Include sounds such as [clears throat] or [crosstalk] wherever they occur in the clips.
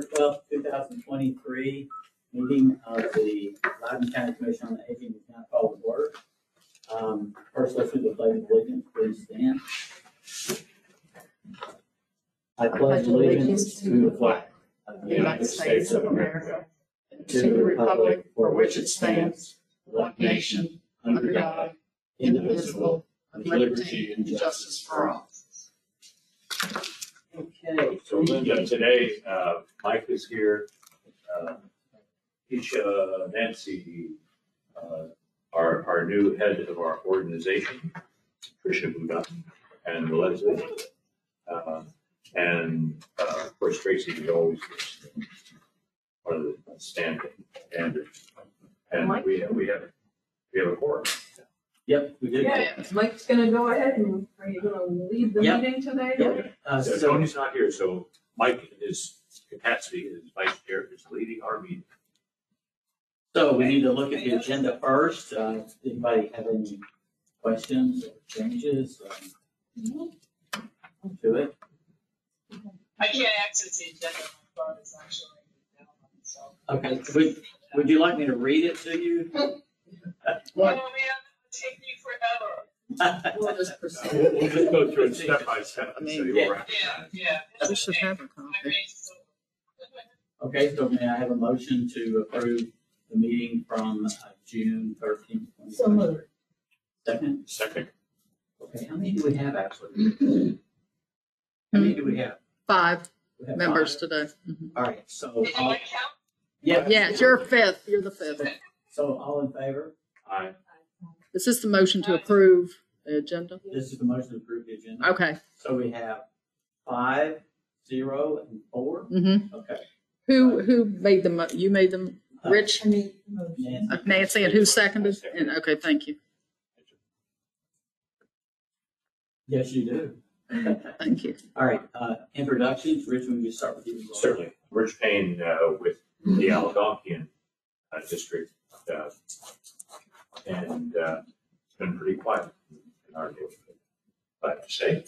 twelfth, two thousand twenty-three, meeting of the Loudoun County Commission on Aging is now called to order. Um, first, let's do the pledge of allegiance, please stand. I pledge allegiance to the flag of the United States of America, and to the republic for which it stands, one nation, under God, indivisible, with liberty and justice for all. Okay. So Linda, today, uh, Mike is here, uh, Keisha, Nancy, uh, our, our new head of our organization, Tricia Buda, and Leslie. Uh, And, uh, of course, Tracy is always one of the standing standards. And we, have we have, we have a quorum. Yep, we did. Yeah, Mike's gonna go ahead and, are you gonna lead the Yep. meeting today? Yep. Uh, So so, Tony's not here, so Mike, in his capacity as vice chair, is leading our meeting. so we need to look at the agenda first. Uh, does anybody have any questions or changes um, to it? I can't access the agenda, my phone is actually down, so. Okay, would, would you like me to read it to you? Oh, man, it'll take me forever. We'll just. We'll we'll just go through it step by step, I so mean, you'll yeah. Yeah, yeah. it's We should okay. have a copy. brain's still- Okay, so may I have a motion to approve the meeting from uh, June thirteenth? So moved. Second, Second, okay, how many do we have actually? [clears throat] How many do we have? Five We have members five. today. Mhm. All right, so, Did all- I count? yeah. Yeah, it's your fifth. You're the fifth. So all in favor? aye. Is this the motion to approve the agenda? This is the motion to approve the agenda. Okay. So we have five, zero, and four. hmm Okay. Who, who made the, mo- you made them, Rich, Nancy. Uh, Nancy, and who seconded? And, okay, thank you. Yes, you do. Thank you. All right, uh, introductions. Rich, we can start with you. Certainly, Rich Payne uh, with the Algonkian uh, District. uh, And uh, it's been pretty quiet in our neighborhood, glad to say.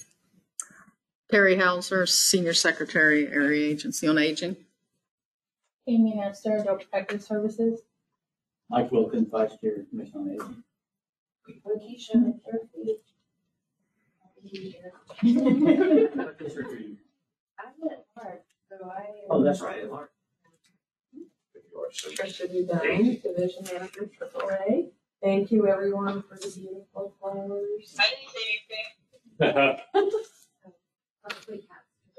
Terry Hauser, Senior Secretary, Area Agency on Aging. Amy Nestor, Adult Protective Services. Mike Wilkins, Vice Chair, Commission on Aging. Lakeisha McCarthy. What district are you? I'm at Mark, so I. Oh, that's right, Mark. So, Tricia Dudine, Division Manager, Triple A. Thank you, everyone, for the beautiful flowers. I didn't say anything. [laughs] Hopefully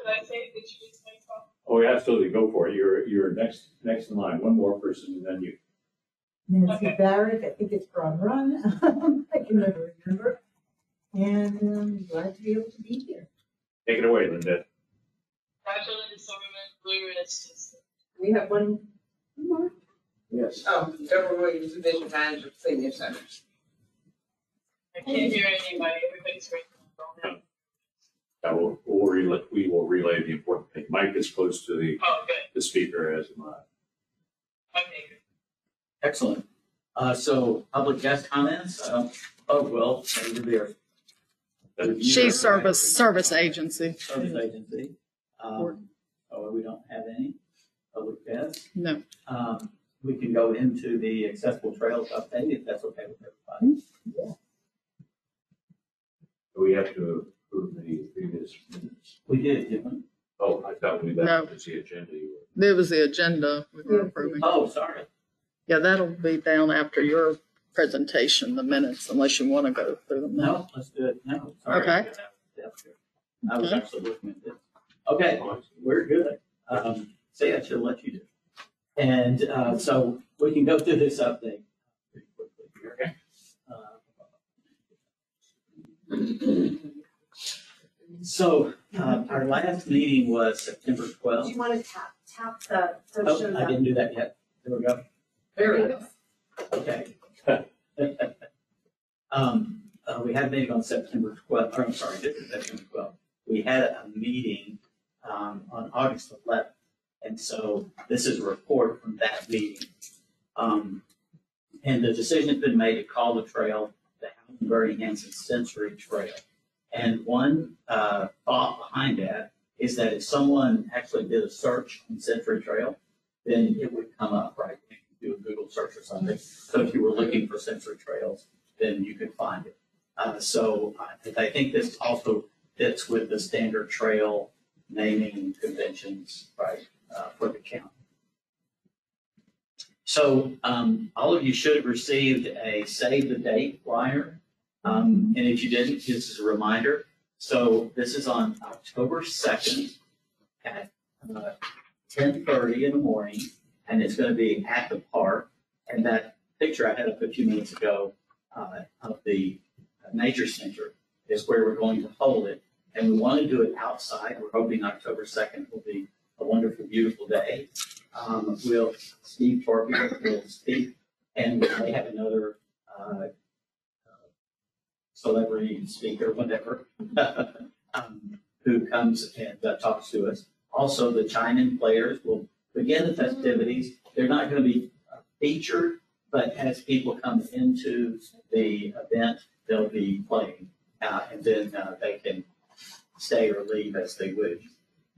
I say that you was my phone? Oh, yeah, absolutely, go for it. You're, you're next, next in line, one more person, and then you. Nancy Okay. Barrett, I think it's Broad Run, [laughs] I can never remember. And um glad to be able to be here. Take it away, Linda. Dr. Linda Silverman, Blue Ridge System. We have one more. Yes. Oh, Deborah Williams, Division Manager, Senior Centers. I can't hear anybody, everybody's right. That will, we'll relay, we will relay the important thing. Mike is close to the, Oh, good, the speaker as am I. okay, good. Excellent. Uh, so public guest comments, uh, oh, well, over there. She's service, service agency. Service agency. Um, oh, we don't have any public guests. No. Um, we can go into the accessible trails update if that's okay with everybody. Yeah. We have to approve the previous minutes. We did, didn't we? Oh, I thought we, No. that was the agenda. you were- It was the agenda we were approving. Oh, sorry. Yeah, that'll be down after your presentation, the minutes, unless you want to go through them now. No, let's do it. No, sorry. Okay. I was Okay. actually looking at this. Okay, we're good. Um, see, I should let you do. it. And, uh, so we can go through this update pretty quickly here. Okay. Uh, So, uh, our last meeting was September 12th. Do twelfth. you want to tap, tap the, so Oh, shows I up? didn't do that yet. There we go. There you go. Okay. [laughs] Um, uh, we had a meeting on September twelfth, or I'm sorry, this is September twelfth. We had a meeting, um, on August eleventh. And so this is a report from that meeting. Um, and the decision's been made to call the trail the Bernie Hanson Sensory Trail. And one, uh, thought behind that is that if someone actually did a search on Sensory Trail, then it would come up, right? You could do a Google search or something. So if you were looking for Sensory Trails, then you could find it. Uh, so I, I think this also fits with the standard trail naming conventions, right, uh, for the county. So, um, all of you should have received a save the date flyer. Um, and if you didn't, this is a reminder. So this is on October second at, uh, ten thirty in the morning, and it's gonna be at the park. And that picture I had up a few minutes ago, uh, of the nature center is where we're going to hold it. And we want to do it outside. We're hoping October second will be a wonderful, beautiful day. Um, will, Steve Torpey will speak, and we may have another, uh, celebrity speaker, whatever, [laughs] um, who comes and uh, talks to us. Also, the chime-in players will begin the festivities. They're not going to be uh, featured, but as people come into the event, they'll be playing. Uh, and then uh, they can stay or leave as they wish.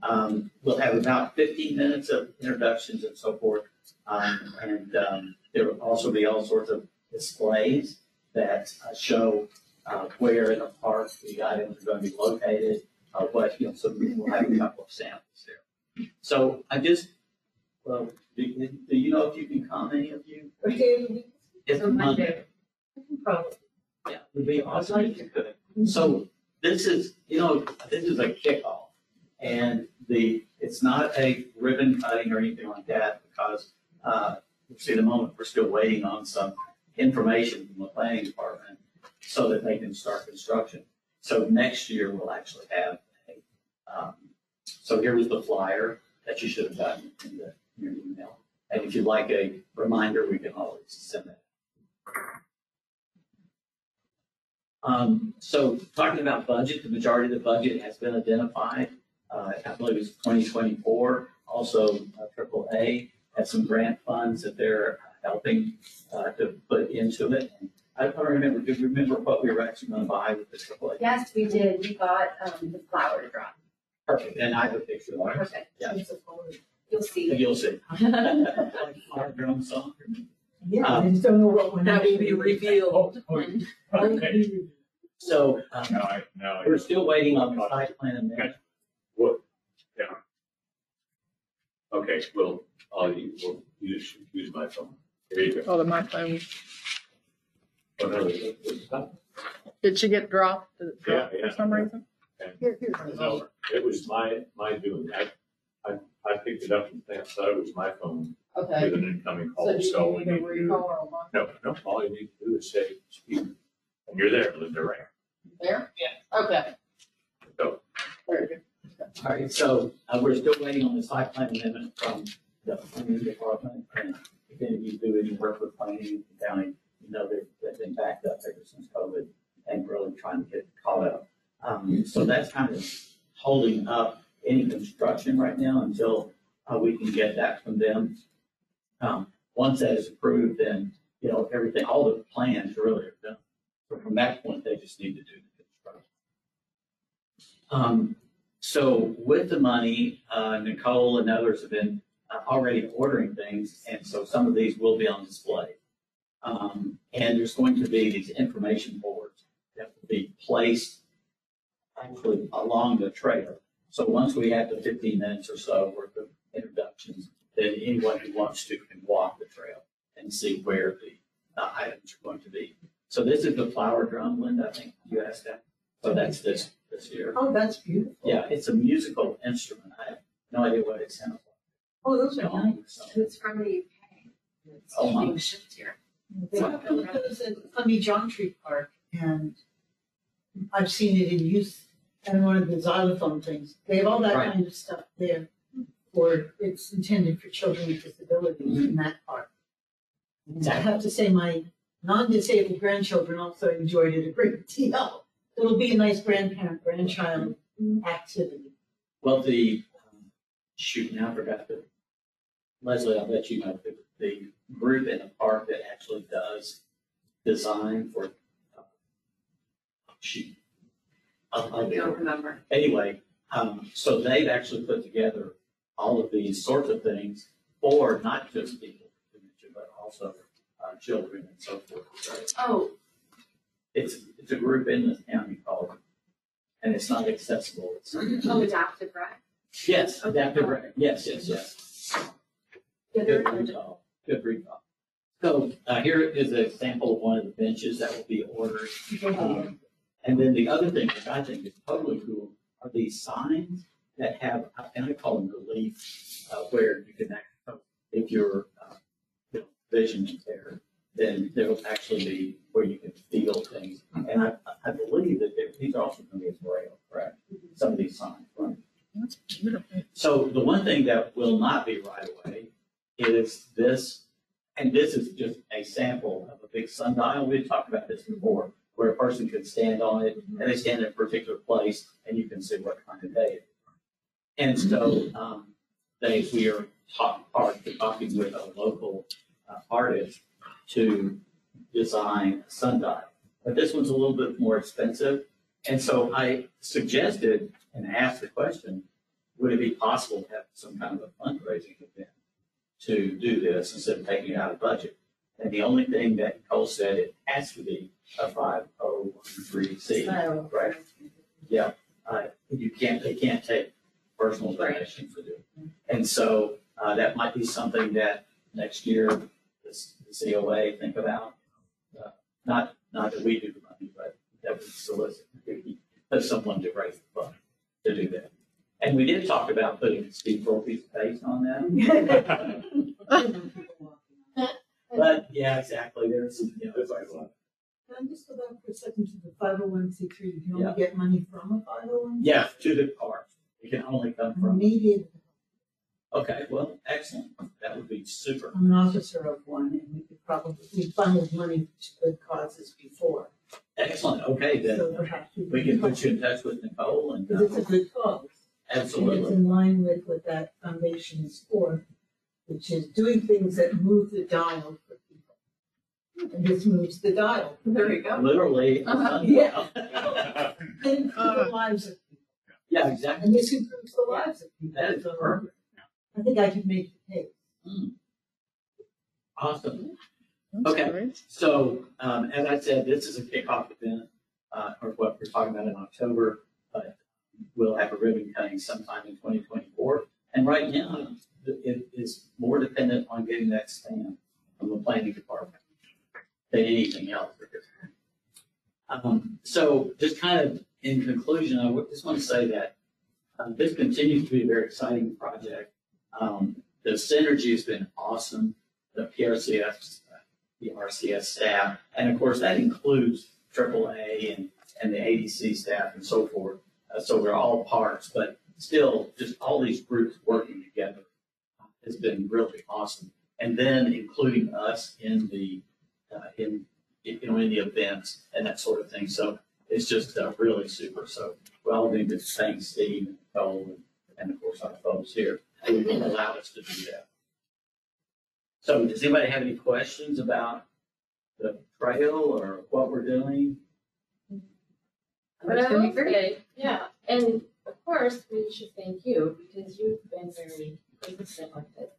Um, we'll have about 15 minutes of introductions and so forth. Um, and um, there will also be all sorts of displays that uh, show uh, where in the park the items are going to be located, uh, what, you know, so we'll have a couple of samples there. So I just, well, do, do you know if you can come, any of you? What day of the week? It's On Monday. Probably. Yeah, it'd be awesome if you could. So this is, you know, this is a kickoff. And the, it's not a ribbon cutting or anything like that because, uh, see, the moment, we're still waiting on some information from the planning department so that they can start construction. So next year we'll actually have a, um, so here was the flyer that you should have gotten in the, in your email. And if you'd like a reminder, we can always send that. Um, so talking about budget, the majority of the budget has been identified. Uh, I believe it's twenty twenty-four. Also, uh, triple A has some grant funds that they're helping, uh, to put into it. I don't remember, do you remember what we were actually gonna buy with the triple A? Yes, we did. We got um the flower to drop. Perfect, and I have a picture of it. Perfect. Yeah. You'll see. You'll see. [laughs] Like Our drum song. Yeah, I just don't know what one. That will be revealed. Okay. So, um, Now I, now I. we're still waiting on the site plan amendment. What, yeah. Okay, well, I'll, use- we'll use, use my phone. There you go. Oh, my phone. Oh, no, it- it's not- Did she get dropped? Did it drop Yeah, yeah. for some reason? Here, here. No, it was my, my doing. I, I, I picked it up and thought it was my phone with Okay. an incoming So call, do so you we need need to to. recall or what? No, no, all you need to do is say, speak, and you're there, Linda, right? There? Yeah. Okay. So. Very good. All right, so, uh, we're still waiting on the site plan amendment from the planning department. And if any of you do any work with planning the county, you know, they've, been backed up ever since COVID and really trying to get caught up. Um, so that's kind of holding up any construction right now until, uh, we can get that from them. Um, once that is approved, then, you know, everything, all the plans really are done. So from that point, they just need to do the construction. Um, so with the money, uh, Nicole and others have been uh, already ordering things, and so some of these will be on display. Um, and there's going to be these information boards that will be placed actually along the trail. So once we have the fifteen minutes or so worth of introductions, then anyone who wants to can walk the trail and see where the items are going to be. So this is the flower drum, Linda, I think you asked that. So that's this, this year. Oh, that's beautiful. Yeah, it's a musical instrument. I have no idea what it sounds Oh, those like. are nice. It's from the UK. It's Oh, my. being shipped here. They have those at John Tree Park and I've seen it in use and one of the xylophone things. They have all that Right. kind of stuff there. Or it's intended for children with disabilities in that park. And I have to say, my non-disabled grandchildren also enjoyed it a great deal. It'll be a nice grandparent, grandchild activity. Well, the, um, shoot, now I forgot the, Leslie, I'll let you know, the, the group in the park that actually does design for, uh, shoot. I'll, I'll I get don't it. remember. Anyway, Um, so they've actually put together all of these sorts of things for not just people with dementia, but also uh, children and so forth. So Oh, it's, it's a group in the county called, and it's not accessible. It's, oh, adaptive, right? yes, adaptive, rec- yes, yes, yes. Good recall, good recall. So, uh, here is an example of one of the benches that will be ordered. Um, And then the other thing, which I think is totally cool, are these signs that have, and I call them relief, uh, where you can, act- if your, uh, you know, vision is there, then there'll actually be where you can feel things. And I, I believe that they're- these are also going to be as braille, correct? Some of these signs, right? That's beautiful. So the one thing that will not be right away is this, and this is just a sample of a big sundial. We've talked about this before, where a person could stand on it and they stand in a particular place and you can see what kind of day it is. And so, um, they, we are talk, are talking with a local uh, artist to design a sundial. But this one's a little bit more expensive. And so I suggested and asked the question, would it be possible to have some kind of a fundraising event to do this instead of taking it out of budget? And the only thing that Cole said, it has to be a five oh one three C. Right. Yeah, uh, you can't, they can't take personal donations to do. it. And so, uh, that might be something that next year, this, the COA think about. Not, not that we do the money, but that we solicit, if someone to raise the fund to do that. And we did talk about putting Steve Torpey's face on that. [laughs] But, yeah, exactly, there's, some, you know, it's like, well, Can I just go back for a second to the five oh one C three, you can Yeah. only get money from a five oh one? yeah, to the parks, it can only come from, Maybe okay, well, excellent, that would be super. I'm an officer of one and we could probably, we funneled money to good causes before. Excellent, okay, So then perhaps we can put you in touch with Nicole and, Because it's uh, a good cause. And it's absolutely, in line with what that foundation is for, which is doing things that move the dial for people. And this moves the dial. There you go. literally. a Uh-huh. sundial. And improves the lives of people. Yeah, exactly, And this improves the lives of people. that is perfect, I think I can make the case. awesome. That's Okay. great. So, um, as I said, this is a kickoff event, uh, or what we're talking about in October, but we'll have a ribbon cutting sometime in twenty twenty-four. And right now, it is more dependent on getting that stamp from the planning department than anything else. Um, so just kind of in conclusion, I just want to say that, um, this continues to be a very exciting project. Um, the synergy has been awesome. The PRCS the RCS staff, and of course, that includes AAA and, and the ADC staff and so forth. Uh, so we're all parts, but still, just all these groups working together has been really awesome. And then including us in the, uh, in, you know, in the events and that sort of thing. So it's just uh, really super. So we all need to thank Steve and Cole and, and of course our folks here who allowed us to do that. So does anybody have any questions about the trail or what we're doing? But I gonna will say, yeah, and of course, we should thank you because you've been very consistent with this.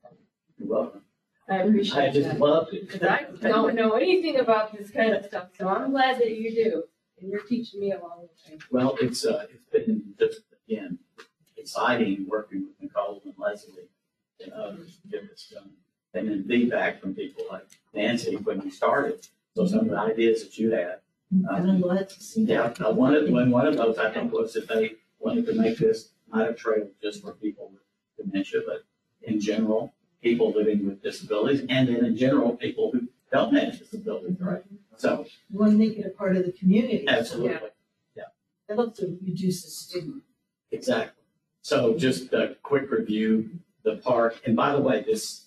You're welcome. I appreciate it. I just that. loved it. Because I don't know anything about this kind of stuff, so I'm glad that you do. And you're teaching me along the way. Well, it's, uh, it's been just, again, exciting working with Nicole and Leslie and others to get this done. And then feedback from people like Nancy when we started. So some of the ideas that you had, uh, And I'm glad to see Yeah, that. I wanted, when one of those, I think, was that they wanted to make this not a trail just for people with dementia, but in general, people living with disabilities, and then in general, people who don't have disabilities, right? So, You want to make it a part of the community. absolutely, That helps to reduce the stigma. exactly. So just a quick review, the park, and by the way, this,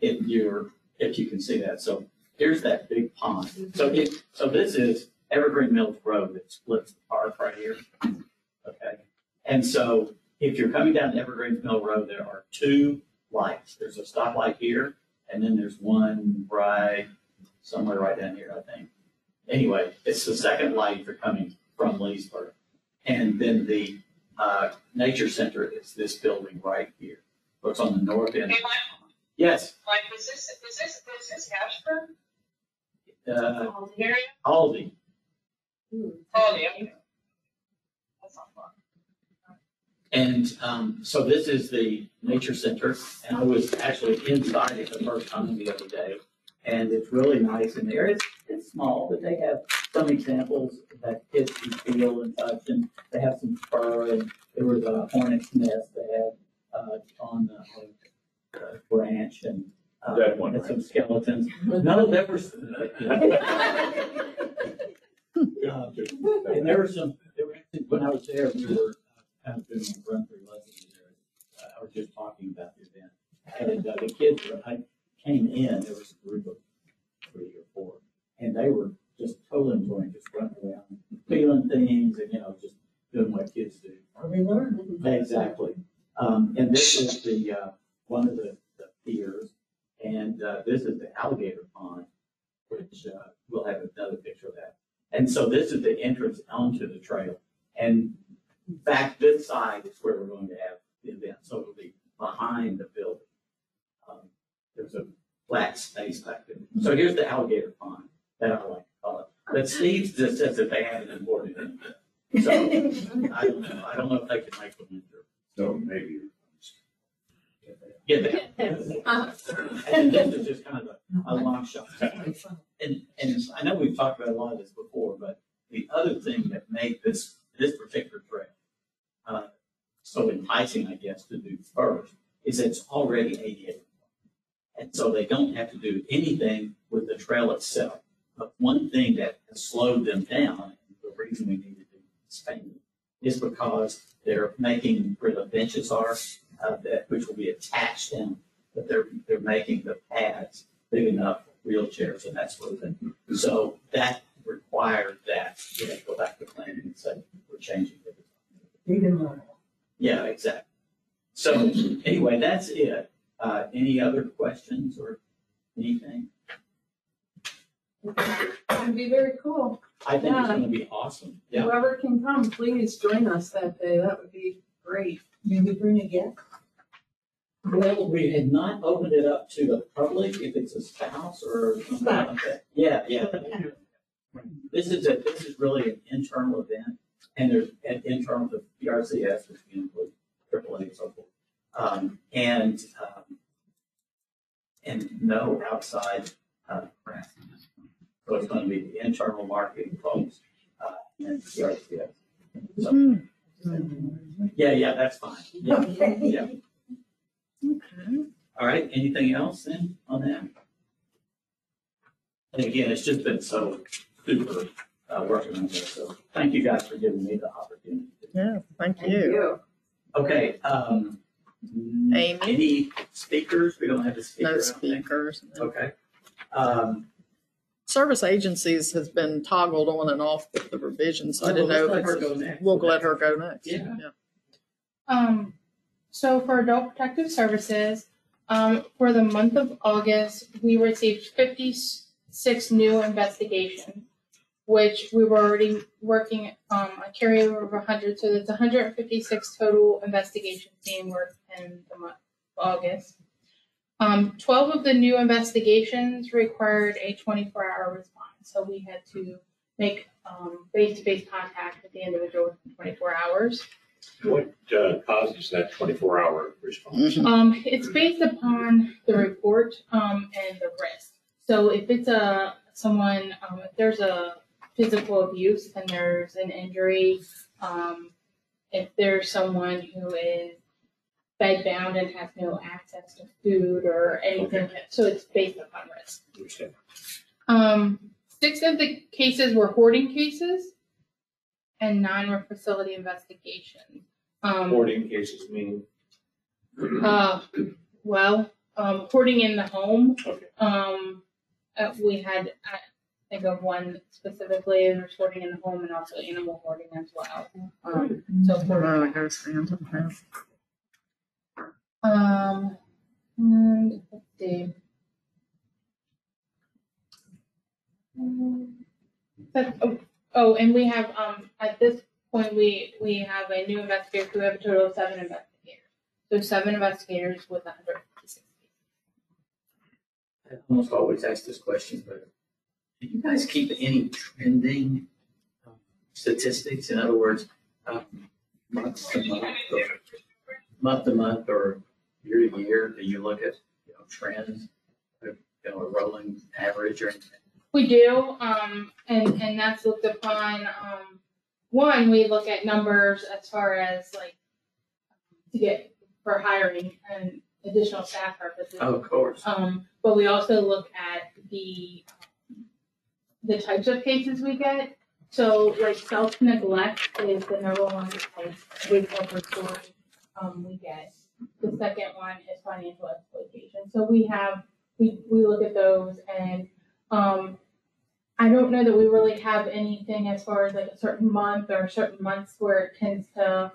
if you're, if you can see that, so here's that big pond. So it, so this is Evergreen Mills Road that splits the park right here. Okay, and so if you're coming down Evergreen Mill Road, there are two lights. There's a stoplight here, and then there's one right, somewhere right down here, I think. Anyway, it's the second light for coming from Leesburg. And then the uh, nature center is this building right here. So It's on the north end. Hey, Mike, Yes, Mike, was this, was this, was this Ashburn uh, area? Aldie. Oh, yeah. That's not far. And um, so this is the nature center, and I was actually inside it the first time the other day. And it's really nice in there. It's, it's small, but they have some examples that kids can feel and touch, and they have some fur, and there was a hornet's nest they had uh, on the uh, branch, and uh, That one, and some skeletons. None No, there was. Uh, [laughs] And there were some, there were, actually- when I was there, we were uh, kind of doing a run through lessons there. Uh, I was just talking about the event. And uh, the kids, were- I came in, there was a group of three or four, and they were just totally enjoying just running around, feeling things and, you know, just doing what kids do. Are we learning? Exactly. Um, and this is the, uh, one of the, the piers, and, uh, this is the alligator pond, which, uh, we'll have another picture of that. And so this is the entrance onto the trail. And back this side is where we're going to have the event, so it'll be behind the building. Um, There's a flat space back there. So here's the alligator pond, that I like to call. But Steve just says that they haven't imported it. So I don't know, I don't know if they can make the winter. So maybe. Get that. And this is just kind of a, a long shot. And, and I know we've talked about a lot of this before, but the other thing that made this, this particular trail, uh, so enticing, I guess, to do first, is it's already ADA. And so they don't have to do anything with the trail itself. But one thing that has slowed them down, the reason we need to do is because they're making where the benches are, uh, that, which will be attached down, but they're, they're making the pads big enough for wheelchairs and that sort of thing. So that required that, you know, go back to planning and say, we're changing it. Even more. Yeah, exactly. So anyway, that's it. Uh, any other questions or anything? It'd be very cool. I think it's Yeah. gonna be awesome. Yeah. Whoever can come, please join us that day. That would be great. Maybe bring a guest. Well, we had not opened it up to the public, if it's a spouse or something like that. Yeah, yeah. This is a, this is really an internal event, and there's an internal to PRCS, which can include AAA and so forth. Um, and, um, and no outside, uh, grant. So it's gonna be the internal marketing folks, uh, and PRCS. So, Hmm, yeah, yeah, that's fine. Yeah, Okay. yeah. okay. All right, anything else then on that? And again, it's just been so super, uh, working on this, so thank you guys for giving me the opportunity. Yeah, thank Thank you. you. Okay, um, Amy? any speakers? We don't have a speaker. No don't think. speakers. Okay. Um, Service agencies has been toggled on and off with the revisions, so I didn't know let's if let her it's, go next. we'll let her go next. Yeah. Um, so for adult protective services, um, for the month of August, we received fifty-six new investigations, which we were already working, um, a carryover of hundred, so that's hundred and fifty-six total investigations being worked in the month of August. Um, twelve of the new investigations required a twenty-four hour response, so we had to make, um, face-to-face contact with the individual within twenty-four hours. What uh, causes that twenty-four hour response? Mhm. Um, it's based upon the report, um, and the risk. So if it's a, someone, um, if there's a physical abuse and there's an injury, um, if there's someone who is bedbound and has no access to food or anything, so it's based upon risk. Understand. Um, six of the cases were hoarding cases and nine were facility investigations. Um, Hoarding cases mean? uh, well, um, hoarding in the home. Okay. Um, uh, we had, I think of one specifically, there's hoarding in the home and also animal hoarding as well. Um, so Oh, hoarding. it goes down. Okay. Um, and let's see. That- oh, oh, and we have, um, at this point, we, we have a new investigator, we have a total of seven investigators. So seven investigators with hundred fifty-six. I almost always ask this question, but do you guys keep any trending um, statistics? In other words, um, month to month, or month to month, or year to year? Do you look at, you know, trends, you know, a rolling average or anything? We do, um, and, and that's looked upon, um, one, we look at numbers as far as like to get, for hiring and additional staff purposes. Oh, of course. Um, but we also look at the, the types of cases we get. So like self neglect is the number one type of report, um, we get. The second one is financial exploitation. So we have, we, we look at those and, um, I don't know that we really have anything as far as like a certain month or certain months where it tends to,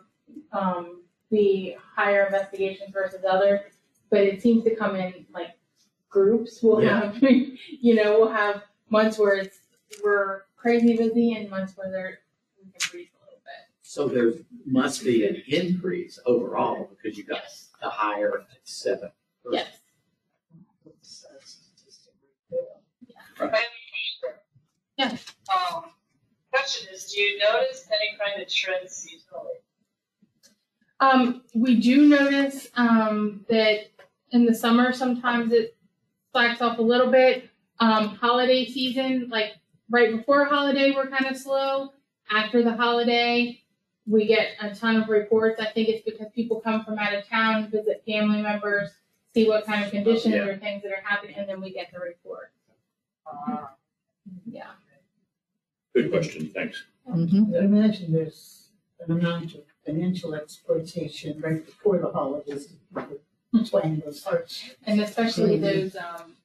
um, be higher investigations versus others but it seems to come in like groups. [laughs] We'll Yeah. have, you know, we'll have months where it's we're crazy busy and months where they're we can breathe a little bit. So there must be an increase overall because you got the higher at seven. Yes. I question. Yeah. Um, question is, do you notice any kind of trend seasonally? Um, we do notice um, that in the summer sometimes it slacks off a little bit. Um, holiday season, like right before holiday, we're kind of slow. After the holiday, we get a ton of reports. I think it's because people come from out of town, visit family members, see what kind of conditions Yeah. or things that are happening, and then we get the report. Uh, Yeah. Good question, thanks. Mhm. I imagine there's an amount of financial exploitation right before the holidays. Playing those hearts. And especially Mhm. those, um,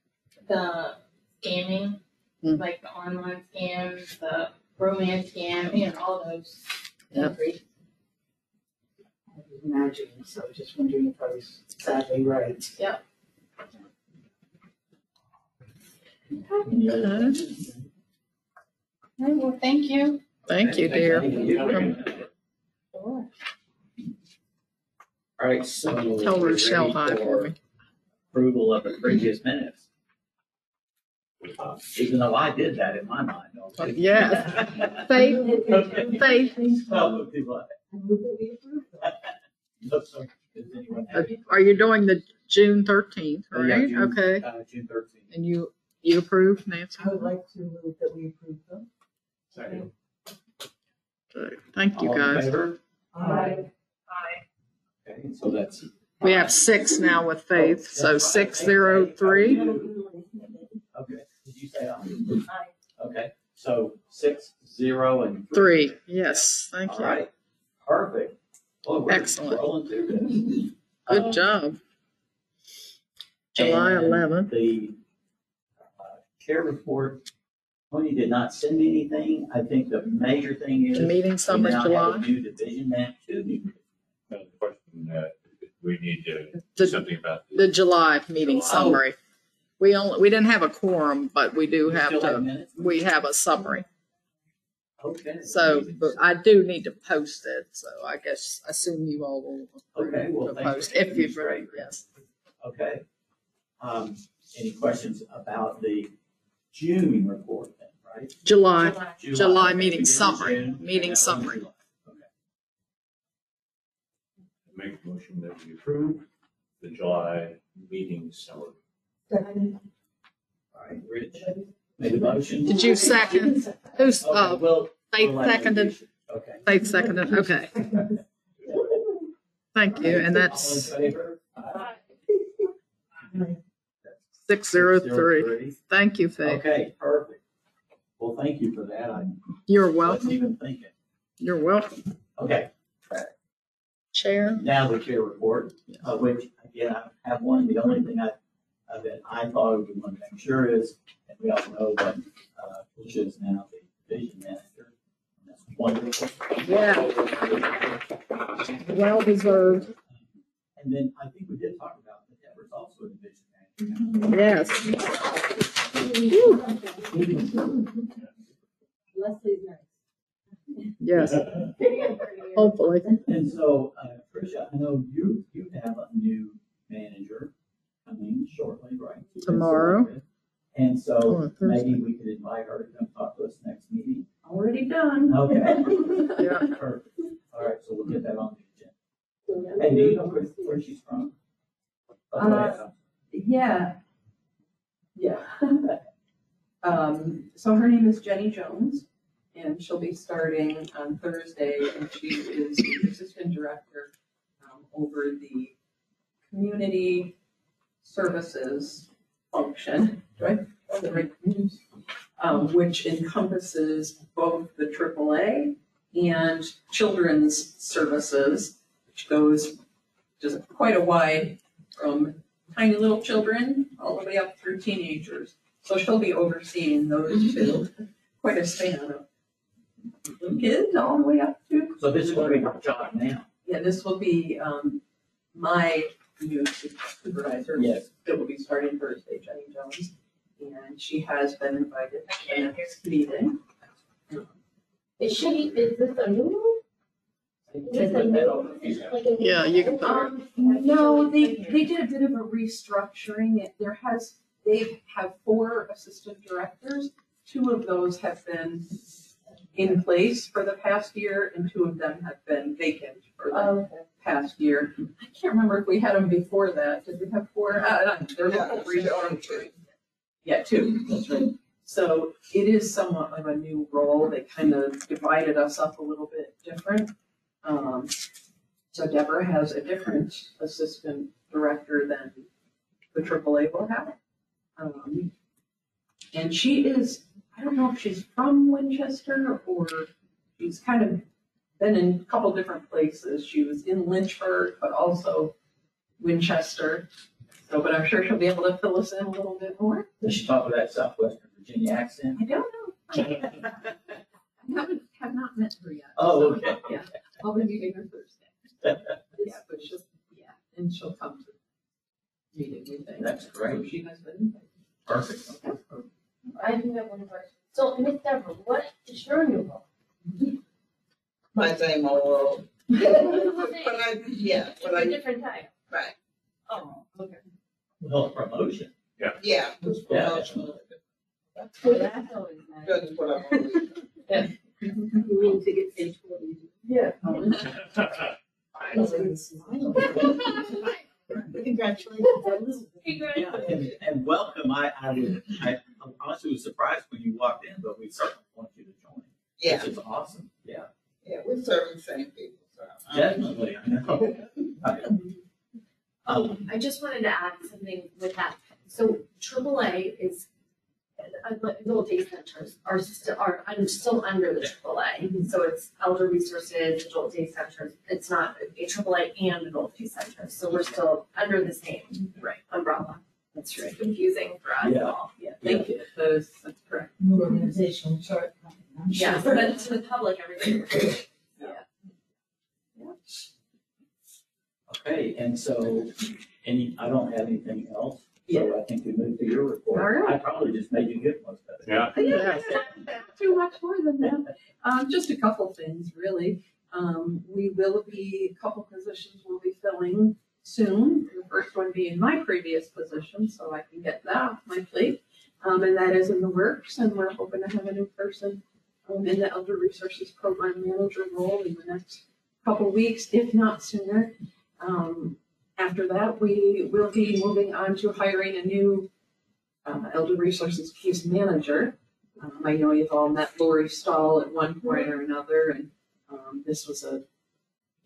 the scamming, Mm. like the online scams, the romance scam, you know, all those. Yep. I was imagining, so I was just wondering if I was sadly right. Any other Okay. Mm-hmm. questions? Okay, well, thank you. Thank you, dear. Sure. All right, so. Tell her we're to shell ready high for me. Approval of the previous minutes. Uh, Even though I did that in my mind. already. Yeah. Faith, Okay. Faith, Well, do what? I move that we approve them. No, so, does anyone have are you doing the June thirteenth, Oh, yeah, right? June- Okay, Uh, June thirteenth. and you, you approve, Nancy? I would like to move that we approve them. Second. Okay, Thank you, All in guys. favor? Aye. I, Okay, so that's. We have six now with Faith, so six zero three. Okay, say aye? Okay, so six, zero, and. Three, yes, thank All you. right, perfect. Well, we're Excellent. Rolling through this. Good Um, job. July and eleventh. The uh, chair report, Tony did not send me anything. I think the major thing is. The meeting we summer now have a July. New division man, two new. Uh, The question, uh, we need to do The, something about the July meeting July. summary. We only, we didn't have a quorum, but we do We have still have to, minutes? we have a summary. Okay. So, but I do need to post it, so I guess, I assume you all will Okay, well, approve the thank post, if you, That's great. yes. Okay. Um, any questions about the June report then, right? July, July okay, meeting we summary, June, meeting and summary. Okay. Make a motion that we approve the July meeting summary. Second. All right, Rich made a motion. Did you second? Who's, Okay, uh, well, Faith we'll you seconded, it. Okay. Faith seconded, okay. Thank you, and that's All in favor? I, six zero three. Thank you, Faith. Okay, perfect. Well, thank you for that. I You're wasn't welcome, even thinking. you're welcome. Okay, Chair, now the chair report, uh, which, again, I have one. The only thing I, uh, that I thought we want to make sure is, and we all know that, uh, Tricia is now the division manager. And That's wonderful. Yeah. well deserved, And then I think we did talk about that Deborah's also a division manager. yes. Leslie's next. Yes, hopefully. And so, uh, Tricia, I know you, you have a new manager coming shortly, right? Tomorrow. And Or so Thursday. maybe we could invite her to come talk to us next meeting. Already done. Okay. [laughs] Yeah. Perfect. All right, so we'll get that on the agenda. And do you know where, where she's from? Oh, go. Yeah. Yeah. [laughs] Um, so her name is Jenny Jones, and she'll be starting on Thursday, and she is the assistant director um, over the community services function, do I, the right, um, which encompasses both the AAA and children's services, which goes just quite a wide from tiny little children all the way up through teenagers. So she'll be overseeing those two, quite a span of kids all the way up to, So this is gonna be her job now. yeah, this will be, um, my new supervisor. Yes. That will be starting Thursday, Jenny Jones. And she has been invited to the next meeting. Is she, is this a new? Is this a new? like a new- Yeah, you can put her- Um, no, they, they did a bit of a restructuring. It- There has, they have four assistant directors. Two of those have been in place for the past year and two of them have been vacant for the Oh, okay. past year. I can't remember if we had them before that. Did we have four? Uh, no, there's a whole restructuring. Yeah, two, that's right. So it is somewhat of a new role. They kind of divided us up a little bit different. Um, so Deborah has a different assistant director than the AAA will have. Um, and she is, I don't know if she's from Winchester or she's kind of been in a couple different places. She was in Lynchburg, but also Winchester. So, but I'm sure she'll be able to fill us in a little bit more. Does she talk with that Southwestern Virginia accent? I don't know. [laughs] I haven't, have not met her yet. Oh, so, okay. Yeah, I'll be meeting her Thursday. [laughs] Yeah, but she'll, yeah, and she'll come to meeting, we think. That's great. So She has been. Perfect. I do have one question. So, Miss Deborah, what is your new role? My same old role. [laughs] But I, yeah, but It's a I, different type. right, Oh, okay. Well, promotion. yeah, it's Yeah. promotional. Well, that's always nice. That's what I'm always. You mean to get paid for what you do? Yeah. [laughs] [laughs] Congratulations. Yeah, and, and welcome. I, I was, I honestly was surprised when you walked in, but we certainly want you to join. Yeah, This is awesome. Yeah, yeah, we're serving the same people, so. I'm- definitely. I know. Um, I just wanted to add something with that. So AAA is, adult uh, day centers are still, are, I'm still under the AAA. Mm-hmm. So it's elder resources, adult day centers. It's not a AAA and adult day centers. So we're still under the same mm-hmm. Right. umbrella. That's right. Confusing for us Yeah. all. Yeah, thank you. Those, that's correct. New organizational chart. I'm sure. But to the public, everything. [laughs] Yeah okay, and so, any, I don't have anything else, so I think we move to your report. All right. I probably just made you get most of it. Yeah. Yeah, too much more than that. Um, just a couple things, really. Um, we will be, a couple positions we'll be filling soon. The first one being my previous position, so I can get that off my plate. Um, and that is in the works, and we're hoping to have a new person um, in the Elder Resources Program Manager role in the next couple weeks, if not sooner. Um, after that, we will be moving on to hiring a new uh, Elder Resources Case Manager. Um, I know you've all met Lori Stahl at one point or another, and um, this was a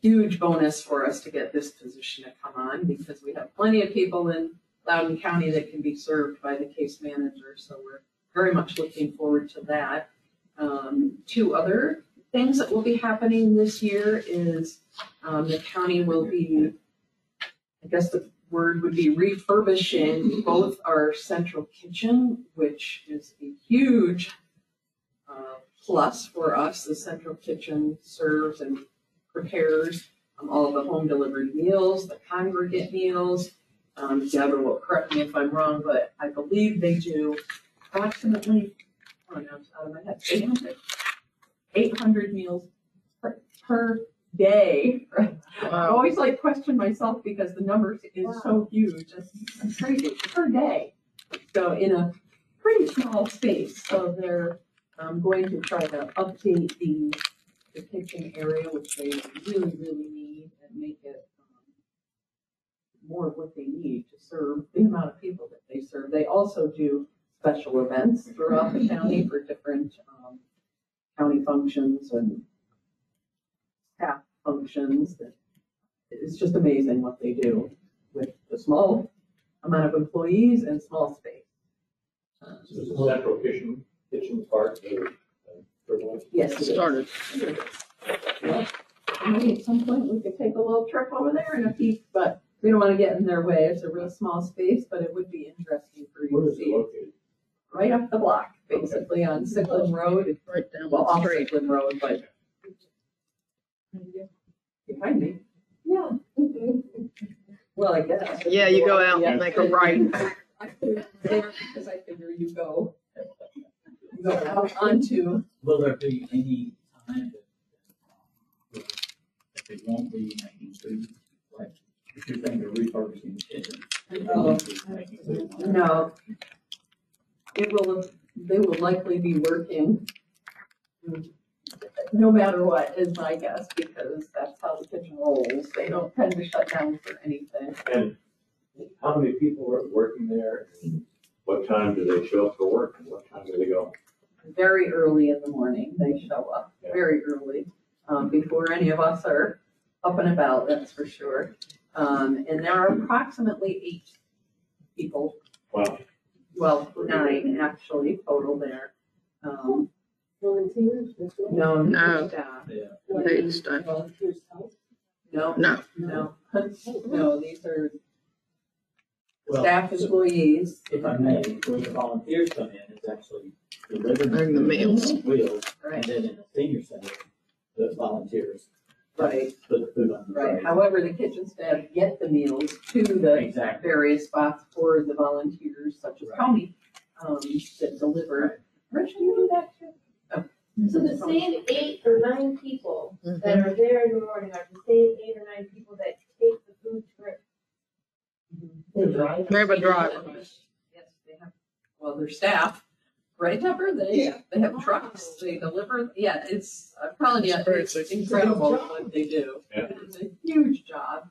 huge bonus for us to get this position to come on because we have plenty of people in Loudoun County that can be served by the case manager, so we're very much looking forward to that. Um, two other things that will be happening this year is um, the county will be, I guess the word would be refurbishing both our central kitchen, which is a huge uh, plus for us. The central kitchen serves and prepares um, all the home delivered meals, the congregate meals. Um, Deborah will correct me if I'm wrong, but I believe they do approximately, know, it's out of my head, 800 800 meals per day, right? I always like question myself because the numbers is so huge, it's it's crazy, per day. So in a pretty small space, so they're, um, going to try to update the, the kitchen area, which they really, really need, and make it, um, more of what they need to serve the amount of people that they serve. They also do special events throughout the county for different, um, county functions and staff functions that it's just amazing what they do with the small amount of employees and small space. Uh, So is the central kitchen, kitchen part, the, uh, Yes, it is. Started. Well, Maybe at some point we could take a little trip over there and a peek, but we don't want to get in their way. It's a real small space, but it would be interesting for you where to is it see. located? Right up the block, basically on Sycolin Road, Right down well, the off street. Sycolin Road, but behind me. Yeah. [laughs] Well, I guess. Yeah, you go out Yeah. and make a right. [laughs] I put it there because I figure you go, you go out onto, Will there be any time that, that they won't be making food? Like, if you're thinking of refurbishing the kitchen. won't be making food. no. It will, they will likely be working no matter what is my guess, because that's how the kitchen rolls. They don't tend to shut down for anything. And how many people are working there? What time do they show up for work and what time do they go? Very early in the morning, they show up, Yeah. very early, um, before any of us are up and about, that's for sure. Um, and there are approximately eight people Wow. well, nine actually total there. Um, Volunteers, that's all. no, No. no staff. Yeah. Paid stuff. Volunteers help. No, No. no, no, these are Well, staff employees. If I may, where the volunteers come in, it's actually delivering. Bring the meals. on Wheels, and Right, then in the senior center, the volunteers right, put the food on the right. tray. However, the kitchen staff get the meals to the Exactly. various spots for the volunteers such as Right. Tony, um, that deliver. Rich, do you do that too? So the same eight or nine people Mhm. that are there in the morning are the same eight or nine people that take the food to it. They drive. They have a driver. Yes, they have, well, their staff, right, Deborah? They, Yeah. they have trucks, they deliver, yeah, it's, uh, probably, It's very it's exciting. incredible what they do. Yeah. It's a huge job.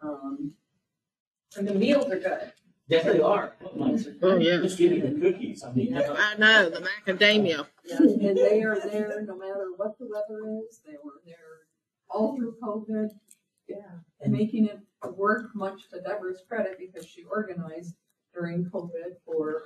Um, and the meals are good. Yes, they are. Oh, yeah. Just give me the cookies, I mean. how- I know, the macadamia. Yeah, and they are there no matter what the weather is, they were there all through COVID. Yeah. And making it work, much to Deborah's credit, because she organized during COVID for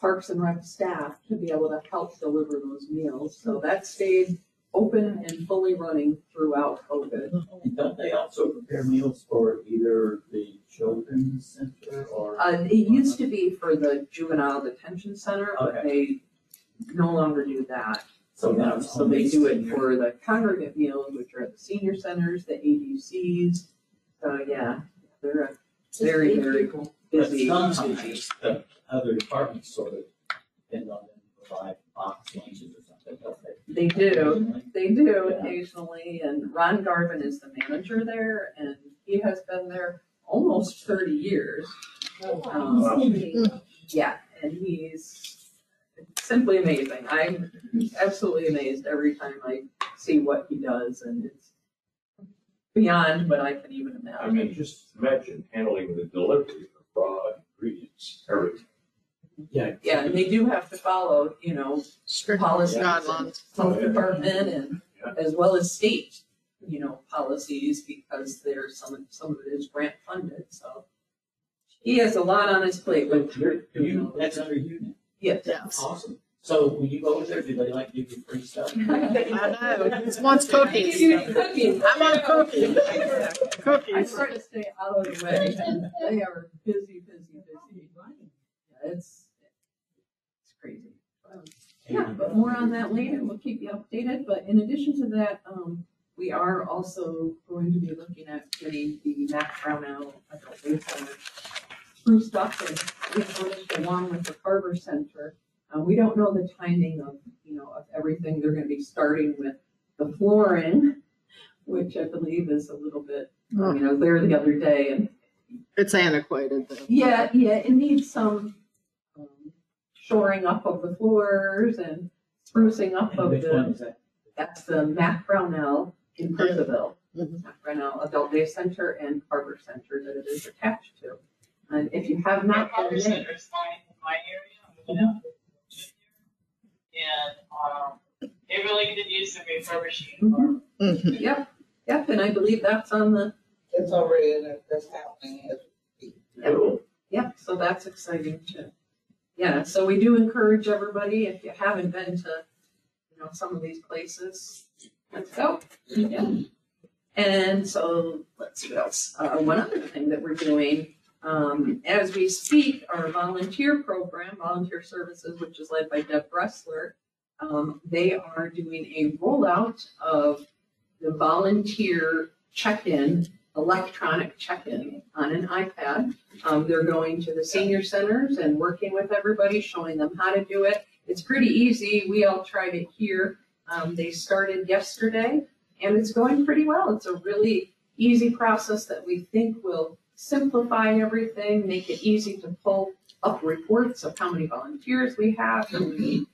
Parks and Rec staff to be able to help deliver those meals. So that stayed open and fully running throughout COVID. And don't they also prepare meals for either the children's center or? Uh, it used to be for the juvenile detention center, but they no longer do that. So now it's So they do it for the congregate meals, which are at the senior centers, the ADCs. So, yeah, they're a very, very But busy. sometimes the other departments sort of depend on them to provide box lunches or something, don't they? They do, they do Yeah. occasionally, and Ron Garvin is the manager there, and he has been there almost thirty years. Um, Yeah, and he's simply amazing. I'm absolutely amazed every time I see what he does, and it's beyond what I can even imagine. I imagine. mean, just imagine handling the delivery of raw ingredients, everything. Yeah. Yeah, and they do have to follow, you know, Strict policies. guidelines. Health oh, department and Yeah. as well as state, you know, policies because there's some, some of it is grant funded, so. He has a lot on his plate, but You're, you, that's under you now. yes. Yes. Awesome. So when you go over there, do they like give you free stuff? [laughs] I know, he wants cookies. Cookies. I'm on cookies. I Cookies. try to stay out of the way, and they are busy, busy, busy. Yeah, It's, it's crazy. Um, Yeah, but more on that later, we'll keep you updated, but in addition to that, um, we are also going to be looking at getting the Max Brownell Adult Day Center spruced up and refurnished along with the Carver Center. Uh, we don't know the timing of, you know, of everything, they're gonna be starting with the flooring, [laughs] which I believe is a little bit, I mean, I there the other day and It's antiquated though. Yeah, yeah, it needs some shoring up of the floors and sprucing up And of which one the, is that? that's the Mac Brownell in Purcellville. Mhm. Mac Brownell Adult Day Center and Carver Center that it is attached to. And if you have not Harbor been Center there, is fine in my area, I'm gonna. And, um, they really could use some refurbishing. Mhm. Mhm. yep, yep, and I believe that's on the, It's already, in it. that's happening. yep, yep, so that's exciting too. Yeah, so we do encourage everybody, if you haven't been to, you know, some of these places, let's go. Yeah. And so, let's see what else. Uh, one other thing that we're doing, um, as we speak, our volunteer program, Volunteer Services, which is led by Deb Bressler, um, they are doing a rollout of the volunteer check-in, electronic check-in on an iPad. Um, they're going to the senior centers and working with everybody, showing them how to do it. It's pretty easy. We all tried it here. Um, they started yesterday and it's going pretty well. It's a really easy process that we think will simplify everything, make it easy to pull up reports of how many volunteers we have, and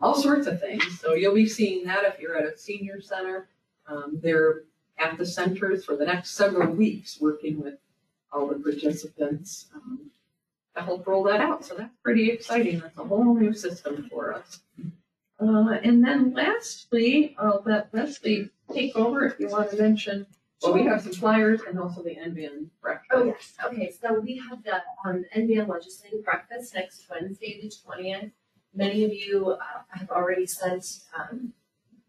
all sorts of things. So you'll be seeing that if you're at a senior center. Um, they're at the centers for the next several weeks, working with all the participants um, to help roll that out. So that's pretty exciting. That's a whole new system for us. Uh, and then lastly, I'll let Leslie take over if you want to mention, well, we have some flyers and also the NVAN breakfast. Oh, yes, okay, so we have the, um, NVAN legislative breakfast next Wednesday, the twentieth. Many of you, uh, have already sent, um,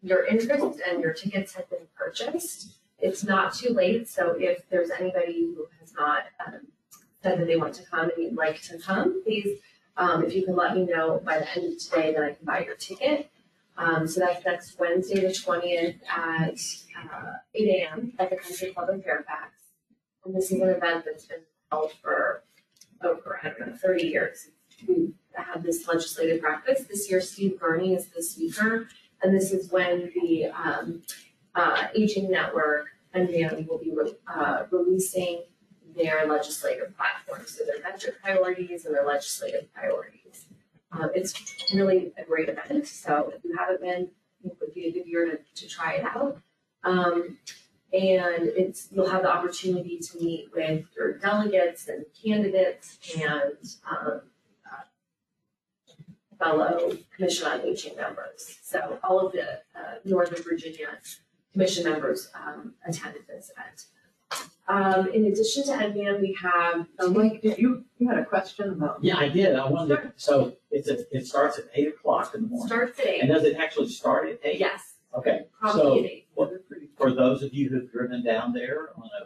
your interest and your tickets have been purchased. It's not too late, so if there's anybody who has not, um, said that they want to come and you'd like to come, please, um, if you can let me know by the end of today, then I can buy your ticket. Um, so that's next Wednesday, the twentieth at, uh, eight AM at the Country Club in Fairfax. And this is an event that's been held for over, I don't know, thirty years. We have this legislative breakfast. This year Steve Gurney is the speaker. And this is when the, um, uh, Aging Network, NVAN will be, re- uh, releasing their legislative platforms, so their budget priorities and their legislative priorities. Uh, it's really a great event, so if you haven't been, it would be a good year to, to try it out. Um, and it's, you'll have the opportunity to meet with your delegates and candidates and, um, fellow Commission on Aging members. So all of the, uh, Northern Virginia Commission members, um, attended this event. Um, in addition to NVAN, we have, Uh, Mike, did you, you had a question about? Yeah, I did. I wanted, to- so it's, a- it starts at eight o'clock in the morning. starts at eight. And does it actually start at eight? Yes, Okay, probably so at eight. what- for those of you who've driven down there on a,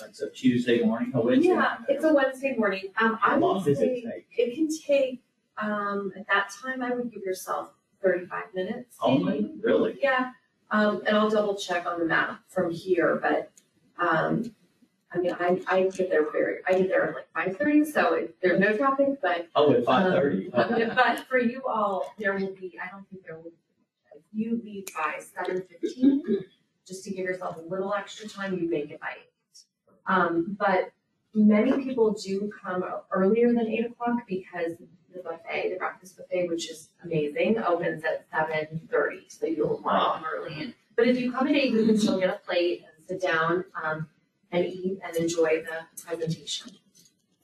uh, it's a Tuesday morning, a Wednesday. Yeah, it's a Wednesday morning. Um, I long would does say it take? it can take, um, at that time, I would give yourself thirty-five minutes. maybe. Only, really? Yeah, um, and I'll double check on the map from here, but, um, I mean, I, I get there very, I get there at like five thirty, so it, there's no traffic, but Oh, at five thirty? Um, But for you all, there will be, I don't think there will be, if you leave by seven fifteen, just to give yourself a little extra time, you make it by eight. Um, but many people do come earlier than eight o'clock because the buffet, the breakfast buffet, which is amazing, opens at seven thirty, so you'll want to come early. And- But if you come at eight, you can still get a plate and sit down, um, and eat and enjoy the presentation.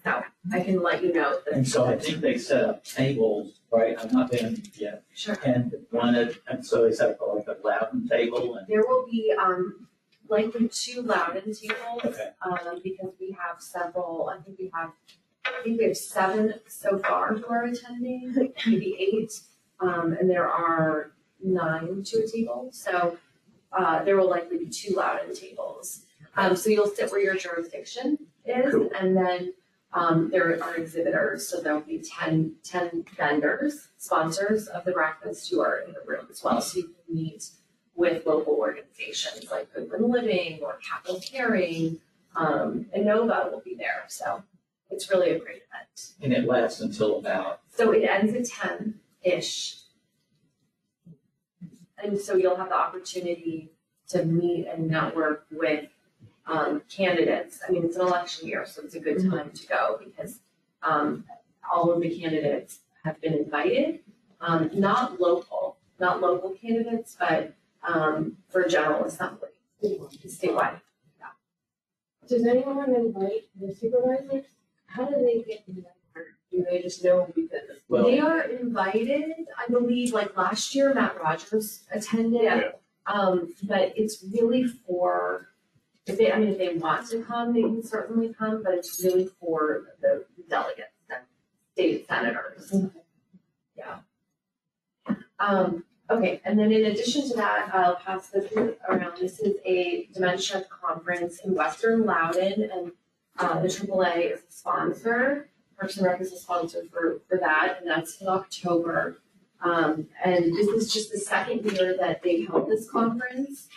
So I can let you know that. And so I think they set up tables, right? I've not been yet. Sure. And one, of- and so they set up like a Loudoun table and, There will be, um, likely two Loudoun tables, okay. um, because we have several, I think we have, I think we have seven so far who are attending, maybe eight. Um, and there are nine to a table, so, uh, there will likely be two Loudoun tables. Um, so you'll sit where your jurisdiction is, Cool. and then, um, there are exhibitors, so there'll be 10 10 vendors, sponsors of the breakfast who are in the room as well, so you can meet with local organizations like Goodwin Living or Capital Caring, um, and Nova will be there, so it's really a great event. And it lasts until about, So it ends at ten-ish. And so you'll have the opportunity to meet and network with um, candidates. I mean, it's an election year, so it's a good time to go because um, all of the candidates have been invited. Um, not local, not local candidates, but um, for general assembly, statewide. Does anyone invite the supervisors? How do they get in that part? Do they just know because? Well- They are invited, I believe, like last year, Matt Rogers attended. Yeah. Um, but it's really for, if they, I mean, if they want to come, they can certainly come, but it's really for the delegates and state senators. Yeah. Um, okay, and then in addition to that, I'll pass this around. This is a dementia conference in Western Loudoun and uh, the AAA is a sponsor. Parks and Rec is a sponsor for, for that, and that's in October. Um, and this is just the second year that they held this conference.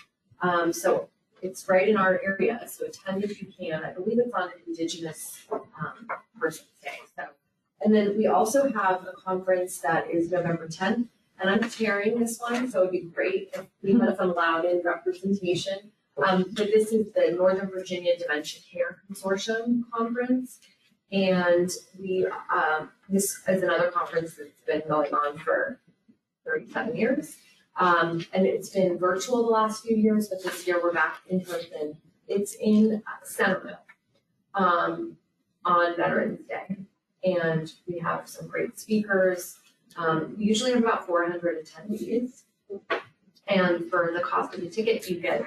Um, so it's right in our area, so attend if you can. I believe it's on Indigenous, um, Person's Day, so. And then we also have a conference that is November tenth, and I'm chairing this one, so it'd be great if we had some Loudoun representation. Um, but this is the Northern Virginia Dementia Care Consortium Conference. And we, um, this is another conference that's been going on for thirty-seven years. Um, and it's been virtual the last few years, but this year we're back in person. It's in Centreville, um, on Veterans Day. And we have some great speakers. Um, we usually have about four hundred attendees. And for the cost of the ticket, you get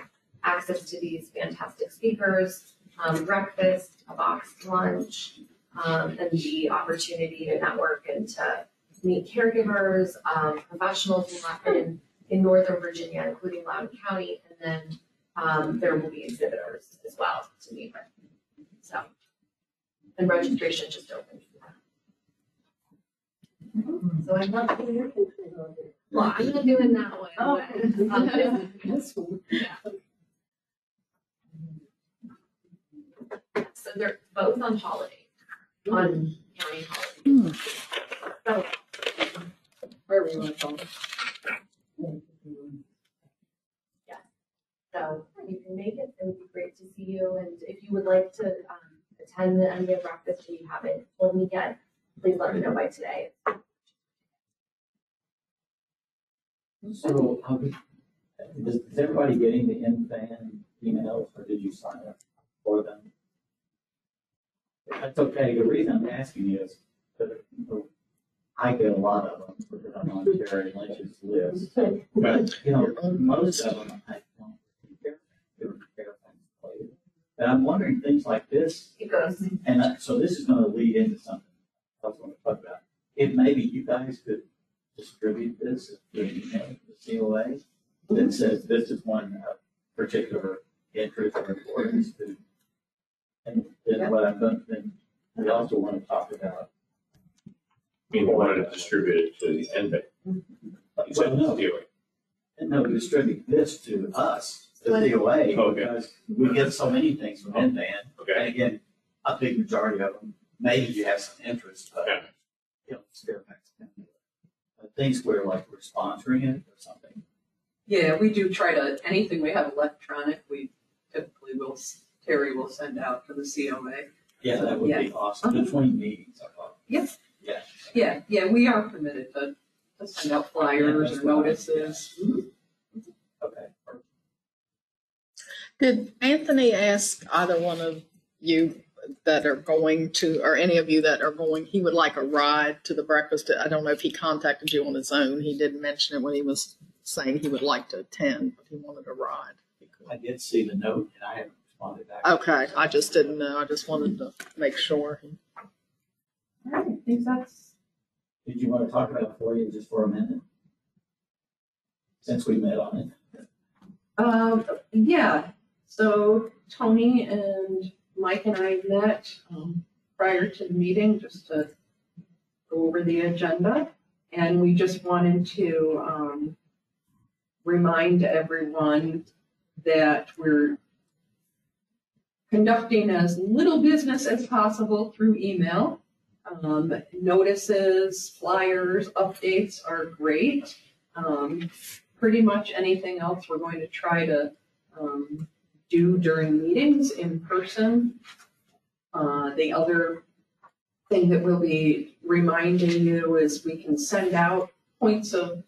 access to these fantastic speakers, um, breakfast, a boxed lunch, um, and the opportunity to network and to meet caregivers, um, professionals in, in, in Northern Virginia, including Loudoun County, and then, um, there will be exhibitors as well to meet with. So, and registration just opened. So I'm not doing, well, I'm not doing that one. Oh. [laughs] This one. So they're both on holiday, on county holiday. So, Wherever you want to call it. so you can make it, it would be great to see you, and if you would like to, um, attend the end of breakfast and you haven't told me yet, please let me know by today. So, um, is, is everybody getting the NVAN emails, or did you sign up for them? That's okay, the reason I'm asking you is, that I get a lot of them, because I'm on Terry Lynch's list. But, you know, most of them, I don't care, they don't care if I'm played. And I'm wondering, things like this, It goes, and that- so this is gonna lead into something I was gonna talk about. If maybe you guys could distribute this, to the COA, that says this is one of particular interest or importance to. And then what I'm going, then we also wanna talk about, I mean, we wanted to distribute it to the end. You said well, no, do it. and no, distribute this to us, the DOA, oh, Okay. because we get so many things from NVAN. Okay, And again, a big majority of them, maybe you have some interest, but, Okay. you know, Fairfax County. But things where like we're sponsoring it or something. Yeah, we do try to, anything we have electronic, we typically will, Terry will send out to the COA. Yeah, that would be awesome, uh-huh. between meetings, I thought. Yes. Yeah. Yeah, yeah, we are permitted to, to send out flyers or notices. Mm-hmm. Okay. Did Anthony ask either one of you that are going to, or any of you that are going, he would like a ride to the breakfast? I don't know if he contacted you on his own. He didn't mention it when he was saying he would like to attend, but he wanted a ride. I did see the note and I haven't responded back. Okay, I just didn't know. I just wanted to make sure. All right, I think that's, Did you want to talk about it for you just for a minute? Since we met on it. um, yeah, so Tony and Mike and I met, um, prior to the meeting, just to go over the agenda. And we just wanted to, um, remind everyone that we're conducting as little business as possible through email. Um, notices, flyers, updates are great. Um, pretty much anything else, we're going to try to um, do during meetings in person. Uh, the other thing that we'll be reminding you is we can send out points of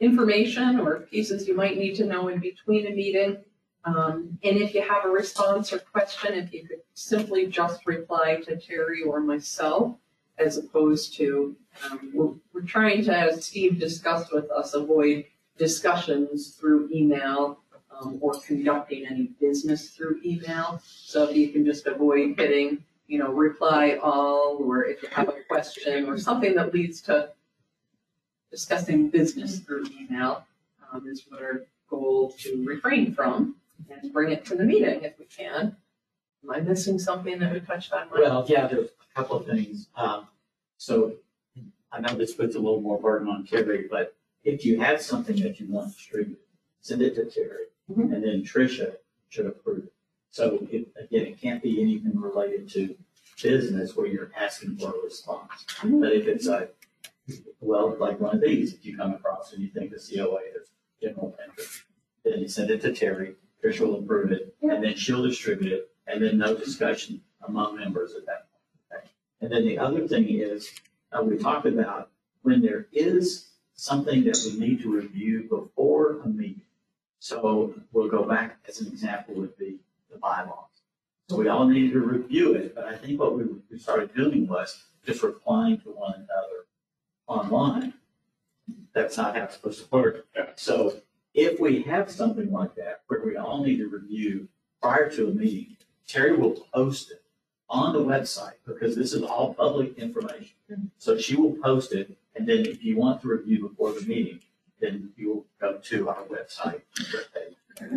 information or pieces you might need to know in between a meeting. Um, and if you have a response or question, if you could simply just reply to Terry or myself as opposed to, um, we're, we're trying to, as Steve discussed with us, avoid discussions through email um, or conducting any business through email. So if you can just avoid hitting, you know, reply all, or if you have a question or something that leads to discussing business through email, um, is what our goal to refrain from and bring it to the meeting if we can. Am I missing something that we touched on? Mike? Well, yeah, there's a couple of things. Um, so I know this puts a little more burden on Terry, but if you have something that you want distributed, send it to Terry. Mhm. And then Tricia should approve it. So it, again, it can't be anything related to business where you're asking for a response. Mhm. But if it's a, well, like one of these, if you come across and you think the COA is general interest, then you send it to Terry, Tricia will approve it, and then she'll distribute it, and then no discussion among members at that point. okay? And then the other thing is, uh, we talked about when there is something that we need to review before a meeting. So we'll go back, as an example, would be the bylaws. So we all needed to review it, but I think what we, we started doing was just replying to one another online. That's not how it's supposed to work. So if we have something like that, where we all need to review prior to a meeting, Terry will post it on the website, because this is all public information. Mm-hmm. So she will post it, and then if you want to review before the meeting, then you will go to our website.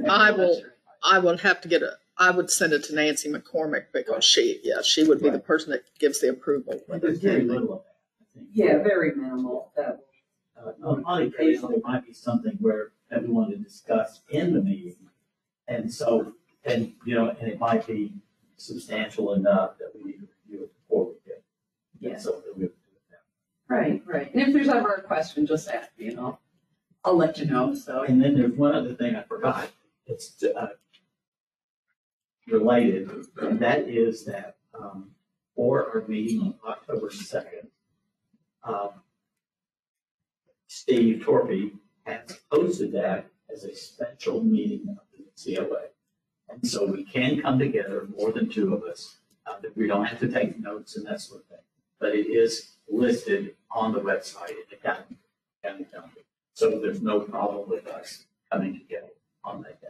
I will- I would have to get a, I would send it to Nancy McCormick because she, yeah, she would be the person that gives the approval. There's very little of that, I think. Yeah, very minimal, that, Uh, on, on occasion, there might be something where, that we want to discuss in the meeting. And so, and, you know, and it might be substantial enough that we need to review it before we get. Yeah. So that we have to do it right, right. And if there's ever a question, just ask me and I'll, I'll let you know, so. And then there's one other thing I forgot, it's, uh, related, and that is that, um, for our meeting on October second, um, Steve Torpey has posted that as a special meeting of the COA. And so we can come together, more than two of us, uh, that we don't have to take notes and that sort of thing. But it is listed on the website at the county, county county. So there's no problem with us coming together on that day.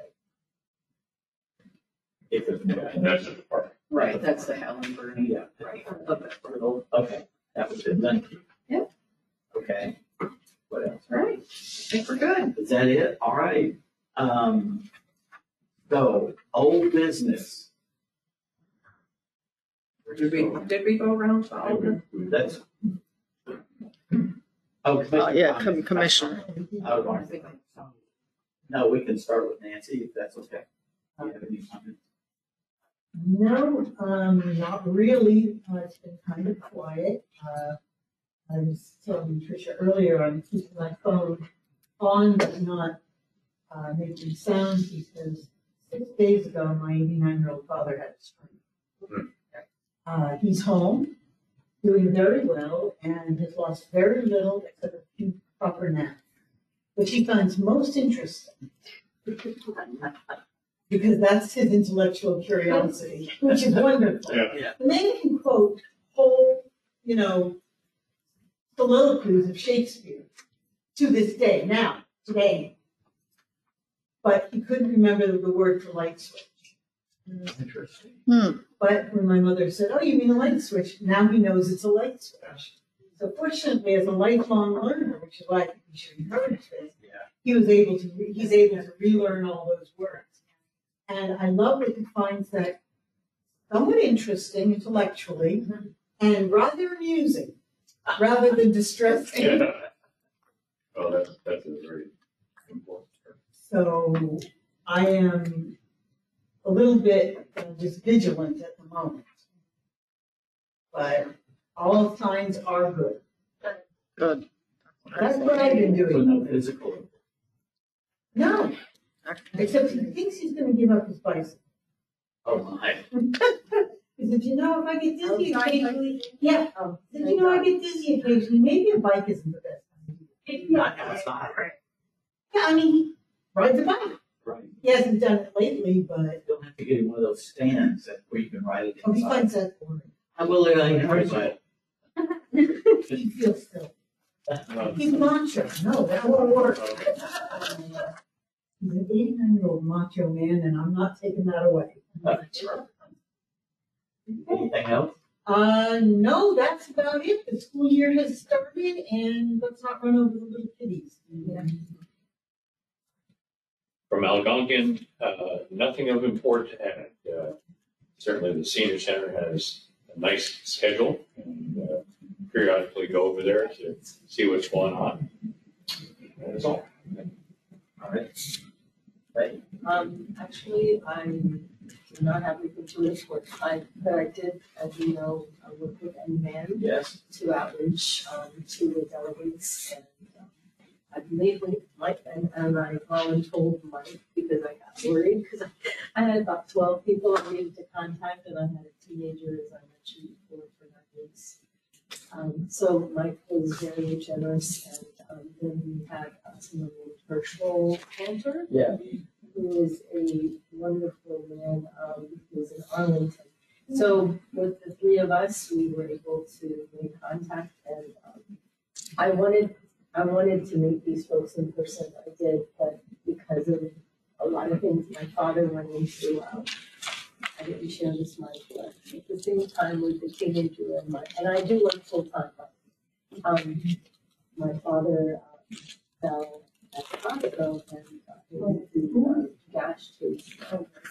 If there's no. And that's the department. Right, that's the Helen Bernie. Yeah. Right, of it, little, Okay, that was it, thank you. Yeah. Okay, what else? right, I think we're good. Is that it? All right. Um, so, old business. Did we, did we go around to all the? That's. Oh, Uh, Commissioner. yeah, com- comments. Commissioner. Oh, Martha. No, we can start with Nancy, if that's okay. Do you have any comments? No, um, not really. Uh, it's been kind of quiet. Uh, I was telling Tricia earlier, I'm keeping my phone on but not, uh, making sound because six days ago, my eighty-nine-year-old father had a stroke. Uh, he's home, doing very well, and has lost very little except a few proper naps, which he finds most interesting. Because that's his intellectual curiosity, which is wonderful. Yeah. The man can quote whole, you know, soliloquies of Shakespeare to this day, now, today. But he couldn't remember the word for light switch. Interesting. Hmm, But when my mother said, "Oh, you mean a light switch?" Now he knows it's a light switch. So fortunately, as a lifelong learner, which is why I think we should encourage this, Yeah. he was able to. Re- he's able to relearn all those words, and I love that he finds that somewhat interesting intellectually and rather amusing, rather than distressing. Yeah. Well, that's, that's a very important term. So I am a little bit uh, just vigilant at the moment. But all signs are good. good. That's what I've been So doing. no physical. No. Except he thinks he's gonna give up his bicycle. Oh, my. [laughs] He said, you know, if I get dizzy Oh, occasionally, yeah, Oh, he said, you know, I get dizzy occasionally, maybe a bike isn't the best. Maybe Not not. outside. Yeah, I mean, he rides a bike. Right. He hasn't done it lately, but You don't have to get in one of those stands that where you can ride it oh, he inside. finds that boring. I will, uh, I encourage it. [laughs] He feels still. Well, He's macho. No, that won't work. He's an eighty-nine-year-old macho man, and I'm not taking that away. Anything else? Uh, no, that's about it. The school year has started, and let's not run over the little kiddies. From Algonkian, uh, nothing of import to add. Uh, Certainly the senior center has a nice schedule and uh, periodically go over there to see what's going on. That is all. All right. Right. Um, actually, I do not have anything to. I, but I did, as you know, I worked with NVAN Yes. to outreach, um, to the delegates and, um, I believe we, Mike, and, and I voluntold Mike because I got worried, because I, I had about twelve people I needed to contact and I had a teenager, as I mentioned before, for that niece. Um, so Mike was very generous and, um, then we had, uh, someone named Herschel Cantor Yeah. Who is a wonderful man, um, who's in Arlington. So with the three of us, we were able to make contact and, um, I wanted, I wanted to meet these folks in person, I did, but because of a lot of things my father went into, um, I didn't share this much, but at the same time with the teenager and my, and I do work full time, um, my father, um, fell the uh, uh, gashed his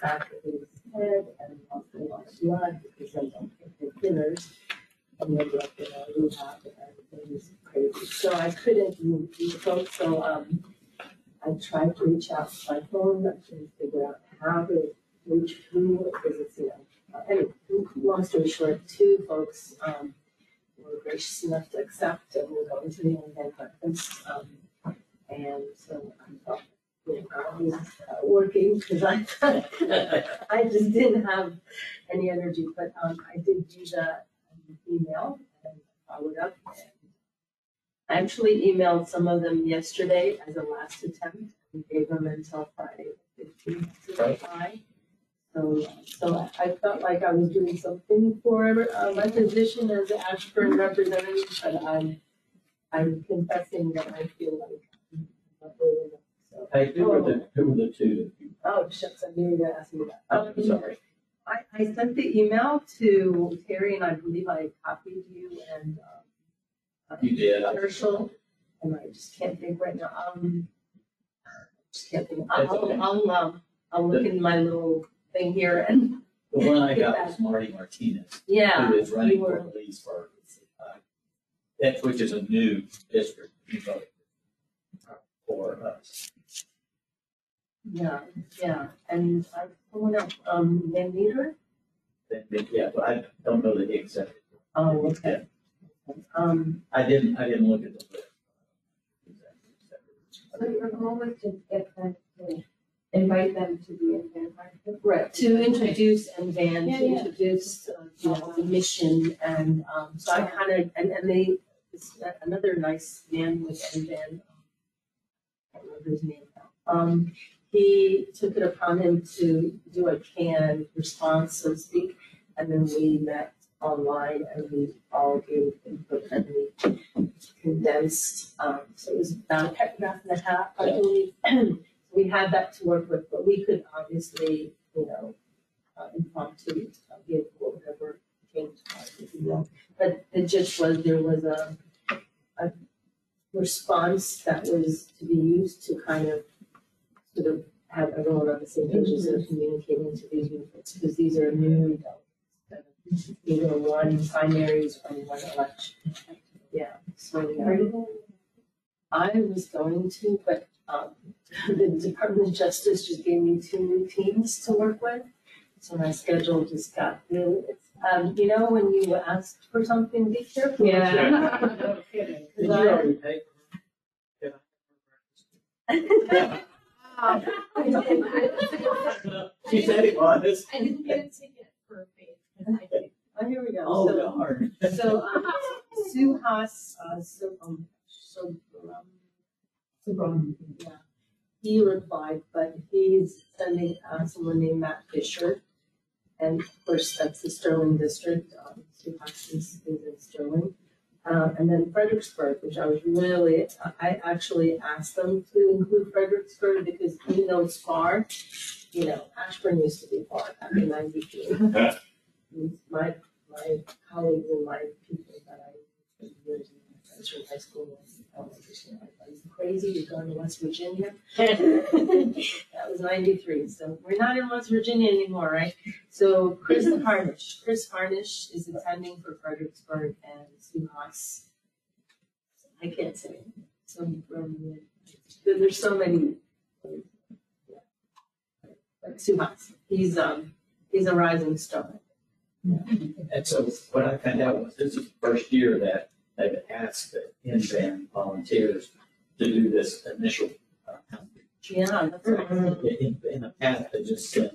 back his head and lost blood because don't dinners. And it. So I couldn't move folks, so, um, I tried to reach out to my phone, couldn't figure out how to reach who, because it's, you know, uh, anyway, long story short, two folks, um, were gracious enough to accept and we're going to the event breakfast, um, and so I thought, you know, I was uh, working because I thought, [laughs] I just didn't have any energy, but um, I did do that um, email and followed up. and I actually emailed some of them yesterday as a last attempt and gave them until Friday, the fifteenth to reply. So, so I felt like I was doing something for uh, my position as an Ashburn representative, but I'm, I'm confessing that I feel like I'm not doing enough, so. Hey, who were the, who were the two that you? Oh, shucks, I knew you were gonna ask me that. I'm Um, sorry. I, I sent the email to Terry and I believe I copied you and, um. You did. I- Herschel, and I just can't think right now, um. Just can't think, That's I'll, okay. I'll, um, I'll look in my little thing here and, The one I got was Marty Martinez, yeah. who is running you for were- police for, uh, that, which is a new district, you voted for us. Yeah, yeah, and I, someone else, um, Van Meter, Then, then, yeah, but I don't know that he accepted. oh, okay. Um, I didn't, I didn't look at the list. So your goal was to get them to invite them to the event breakfast? Right, to introduce and Van, Yeah, to yeah. introduce, uh, you know, the mission and, um, so I kind of, and, and they, it's another nice man with and Van. I remember his name now. Um, he took it upon him to do a canned response, so to speak, and then we met online and we all gave input and we condensed, um, so it was about a paragraph and a half, I believe. [clears throat] We had that to work with, but we could obviously, you know, uh, impromptu, uh, give whatever came to mind, if you will. But it just was, there was a, a response that was to be used to kind of sort of have everyone on the same page as they're communicating to these folks, because these are new delegates. Either one primaries or one election. Yeah, so, yeah. I was going to, but, um, [laughs] the Department of Justice just gave me two new teams to work with. So my schedule just got really, um, you know, when you ask for something, be careful. Yeah. No kidding. [laughs] 'Cause Did you I- already pay? for it? Did I? Um, did, I She said it was. I didn't get a ticket for faith, because I did. Oh, here we go. Oh, So- darn. So, um, Suhas, uh, so, um, so, um, yeah. He replied, but he's sending, uh, someone named Matt Fisher. And of course, that's the Sterling district, um, Suhas is, is in Sterling. Uh, and then Fredericksburg, which I was really, I actually asked them to include Fredericksburg because even though it's far, you know, Ashburn used to be far back in ninety-three. [laughs] My, my colleagues and my people that I, years in high school, elementary school, I thought, "Are you crazy, you're going to West Virginia? [laughs] That was ninety-three, so we're not in West Virginia anymore, right? So Chris Harnish, Chris Harnish is attending for Fredericksburg and Suhas. I can't say, it. so, um, there's so many. yeah. But Suhas, he's, um, he's a rising star. Yeah. And so what I found out was this is the first year that they've asked the NVAN volunteers to do this initial uh. Yeah, that's right. In, in the past, they just sent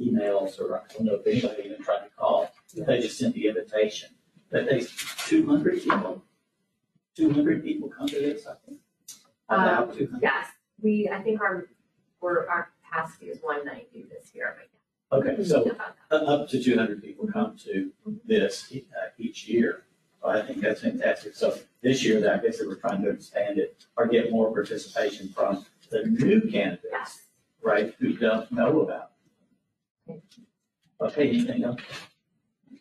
emails or I don't know if anybody even tried to call. They just sent the invitation. But they, two hundred people, two hundred people come to this, I think. About Um, 200. yes, we, I think our, we're, our capacity is one ninety this year, but Okay, so yeah. about that. up to two hundred people come to this uh, each year. I think that's fantastic. So this year, I guess they were trying to expand it or get more participation from the new candidates, right, who don't know about. Okay, anything else?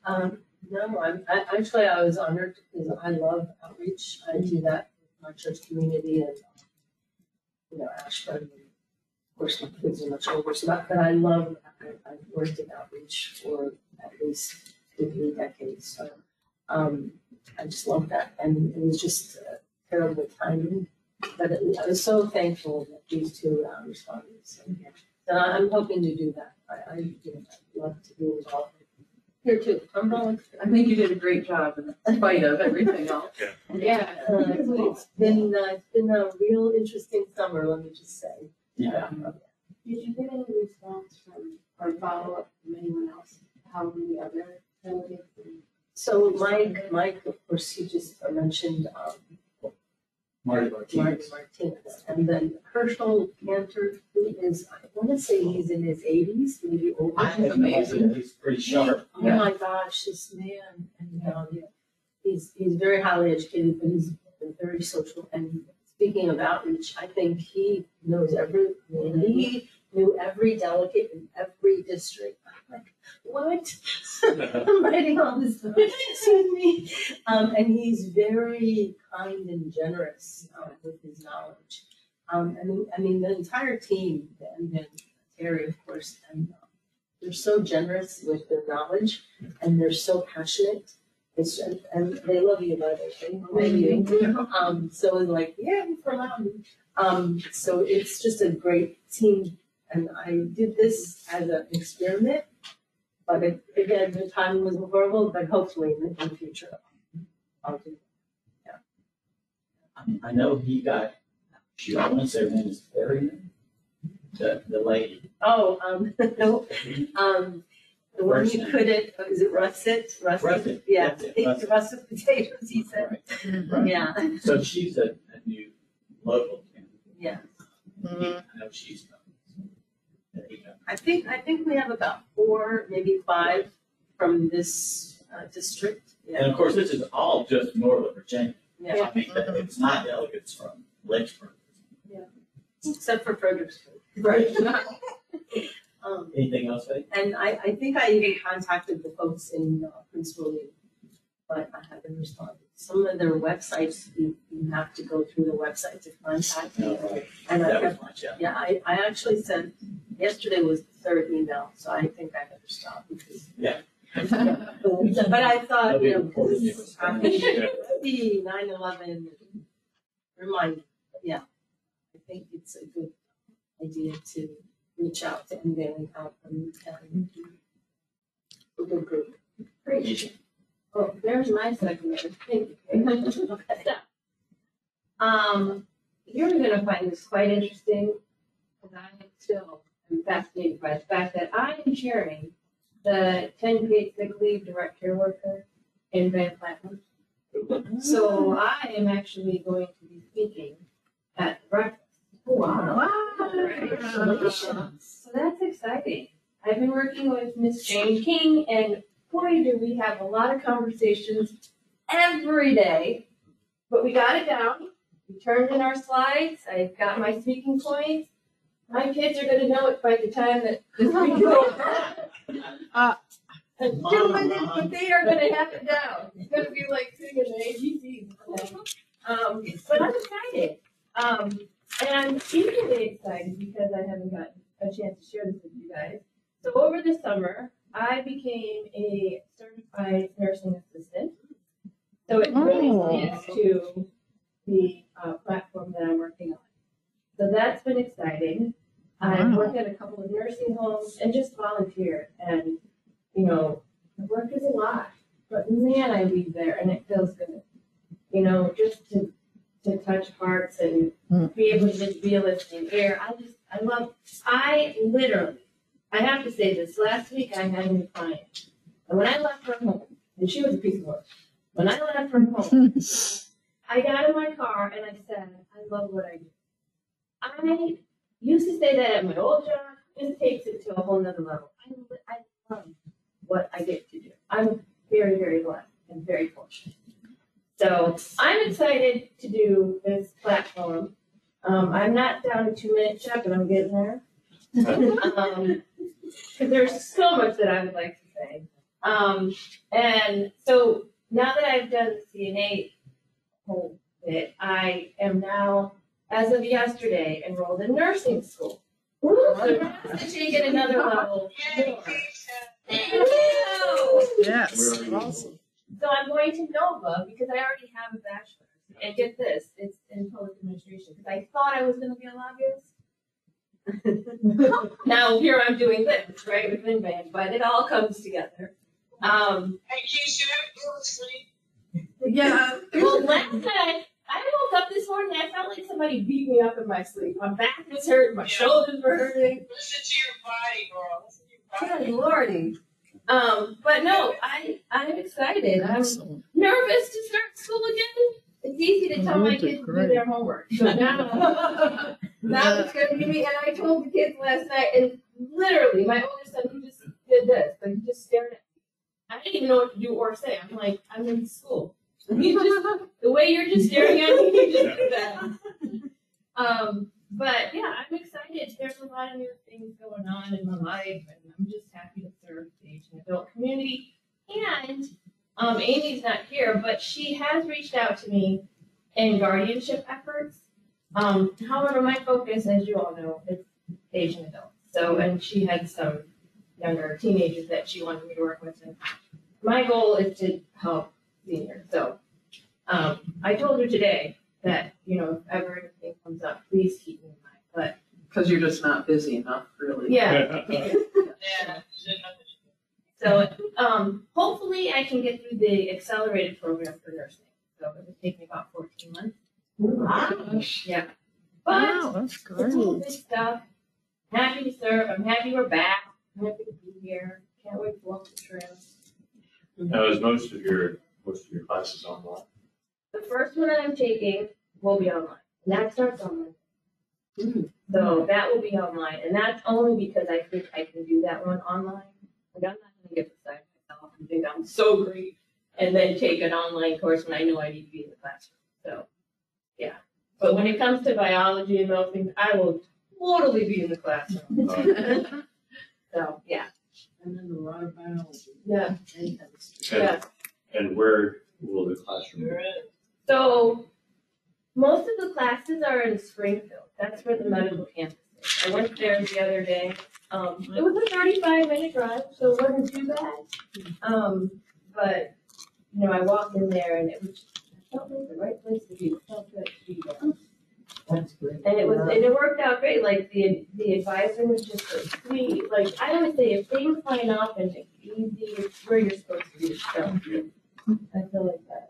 Um, no, I'm, I, actually, I was honored because I love outreach. I do that with my church community and, you know, Ashburn. Of course, my kids are much older, so that, but I love, I, I've worked in outreach for at least three decades, so. Um, I just love that, and it was just uh, terrible timing, but it- I was so thankful that these two uh, responded, so. So I'm hoping to do that. I, I, you know, I'd love to be involved here too. I'm volunteering. I think you did a great job in spite of everything else. [laughs] Yeah, uh, it's been, uh, it's been a real interesting summer, let me just say. Yeah. Um, Did you get any response from, or follow-up from anyone else? How many other delegates? So Mike, Mike, of course, you just mentioned, um, Marty Marty Martinez. Martinez. And then Herschel Cantor, who is, I wanna say he's in his eighties, maybe older. I have no idea. He's pretty sharp. Oh my gosh, this man, and, um, he's, he's very highly educated, but he's very social. And speaking of outreach, I think he knows every, I mean, he knew every delegate in every district. I'm like, what? [laughs] I'm writing all this, stuff. excuse me. Um, and he's very kind and generous, uh, with his knowledge. Um, I mean, I mean, the entire team, and then Terry, of course, and uh, they're so generous with their knowledge and they're so passionate. It's, and, and they love you, by the way. They love you. Um, so it's like, yeah, for allowing. Um, so it's just a great team. And I did this as an experiment. But it, again, the timing was horrible, but hopefully in the, future, I'll do. I- I know he got, she, I want to say her name is Terry, the, the lady. Oh, um, [laughs] no, um, the one who name. couldn't, is it russet? Russet? Yeah, that's it, russet. russet potatoes, he said. Right. Yeah, So she's a, a new local candidate. yeah. I know she's. You go. I think, I think we have about four, maybe five from this, uh, district. And Yeah, of course, this is all just Northern Virginia. yeah, I mean, that- it's not delegates from Lynchburg. Yeah. Except for Fredericksburg. Right. [laughs] Um, Anything else, Faith? and I, I think I even contacted the folks in uh, Prince William, but I haven't responded. Some of their websites, you, you have to go through the website to contact No, me. right. And I That kept was my job. Yeah, I, I actually sent, yesterday was the third email, so I think I better stop because. Yeah. But but I thought, you know, Nobody this is happening, [laughs] the nine eleven, remind, yeah. I think it's a good idea to reach out to NVAN and help them and a good group. Great. Oh, there's my. Okay. [laughs] Um, you're gonna find this quite interesting. because I still am fascinated by the fact that I am chairing the ten paid sick leave direct care worker NVAN Platinum. So I am actually going to be speaking at breakfast. Wow. So that's exciting. I've been working with Miss Jane King and boy, do we have a lot of conversations every day. But we got it down. We turned in our slides. I've got my speaking points. My kids are gonna know it by the time that this week is over. Uh, [laughs] Gentlemen, but they are gonna have it down. It's gonna be like singing the ABCs. Um, but I'm excited. Um, and I'm equally excited because I haven't gotten a chance to share this with you guys. So over the summer, I became a certified nursing assistant. So it really Oh. speaks to the uh, platform that I'm working on. So that's been exciting. I've worked at a couple of nursing homes and just volunteered. And, you know, the work is a lot, but man, I leave there and it feels good. You know, just to, to touch hearts and Mm. be able to just be a listening ear. I just, I love, I literally, I have to say this, last week I had a new client. And when I left her home, and she was a piece of work, when I left her home, [laughs] I got in my car and I said, I love what I do. I used to say that at my old job. This takes it to a whole nother level. I, I love what I get to do. I'm very, very blessed and very fortunate. So I'm excited to do this platform. Um, I'm not down to two minute check, but I'm getting there. [laughs] um, because there's so much that I would like to say. Um, and so now that I've done the CNA whole bit, I am now, as of yesterday, enrolled in nursing school. So now to take it another level. more. Thank you. Yes, awesome. So I'm going to Nova because I already have a bachelor's. And get this, it's in public administration because I thought I was going to be a lobbyist. [laughs] now here I'm doing this, right, with NVAN, but it all comes together. Um, Hey, Keisha, you? Yeah. well, last night I woke up this morning and I felt like somebody beat me up in my sleep. My back was hurting, my shoulders were hurting. Listen to your body, girl. Listen to your body. Good lordy. Um, but no, I I'm excited. I'm Excellent. nervous to start school again. It's easy to tell my You did kids to do their homework. [laughs] [laughs] So now, now was gonna be me. And I told the kids last night, and literally, my oldest son, he just did this. Like, he just stared at me. I didn't even know what to do or say. I'm like, I'm in school. [laughs] Just, the way you're just staring at me, you just did that. Um, but yeah, I'm excited. There's a lot of new things going on in my life, and I'm just happy to serve the Asian adult community. And um, Amy's not here, but she has reached out to me in guardianship efforts. Um, however, my focus, as you all know, is Asian adults. So, and she had some younger teenagers that she wanted me to work with. And my goal is to help seniors. So, um, I told her today that, you know, if ever anything comes up, please keep me in mind. But Because you're just not busy enough, really. yeah, [laughs] Yeah. shouldn't have to- So, um, hopefully I can get through the accelerated program for nursing. So it would take me about fourteen months. Yeah. But Wow, that's it's all great. good stuff. Happy to serve. I'm happy we're back. I'm happy to be here. Can't wait to walk the trails. Now, is most of your, most of your classes online? The first one I'm taking will be online. And that starts on Monday. Mm. So that will be online. And that's only because I think I can do that one online. Like I'm not gonna get beside myself and think I'm so great and then take an online course when I know I need to be in the classroom. So, yeah. But when it comes to biology and those things, I will totally be in the classroom. [laughs] So, yeah. And then a lot of biology. Yeah. And chemistry. Yeah. And where will the classroom be? So most of the classes are in Springfield. That's where the medical campus is. I went there the other day. Um, it was a 35 minute drive, so it wasn't too bad. Um, but you know, I walked in there and it was I felt like the right place to be. Felt good to be there. That's great. And it was and it worked out great. Like the the advisor was just so sweet. Like I always say, if things line up and it's easy, it's where you're supposed to be. So I feel like that.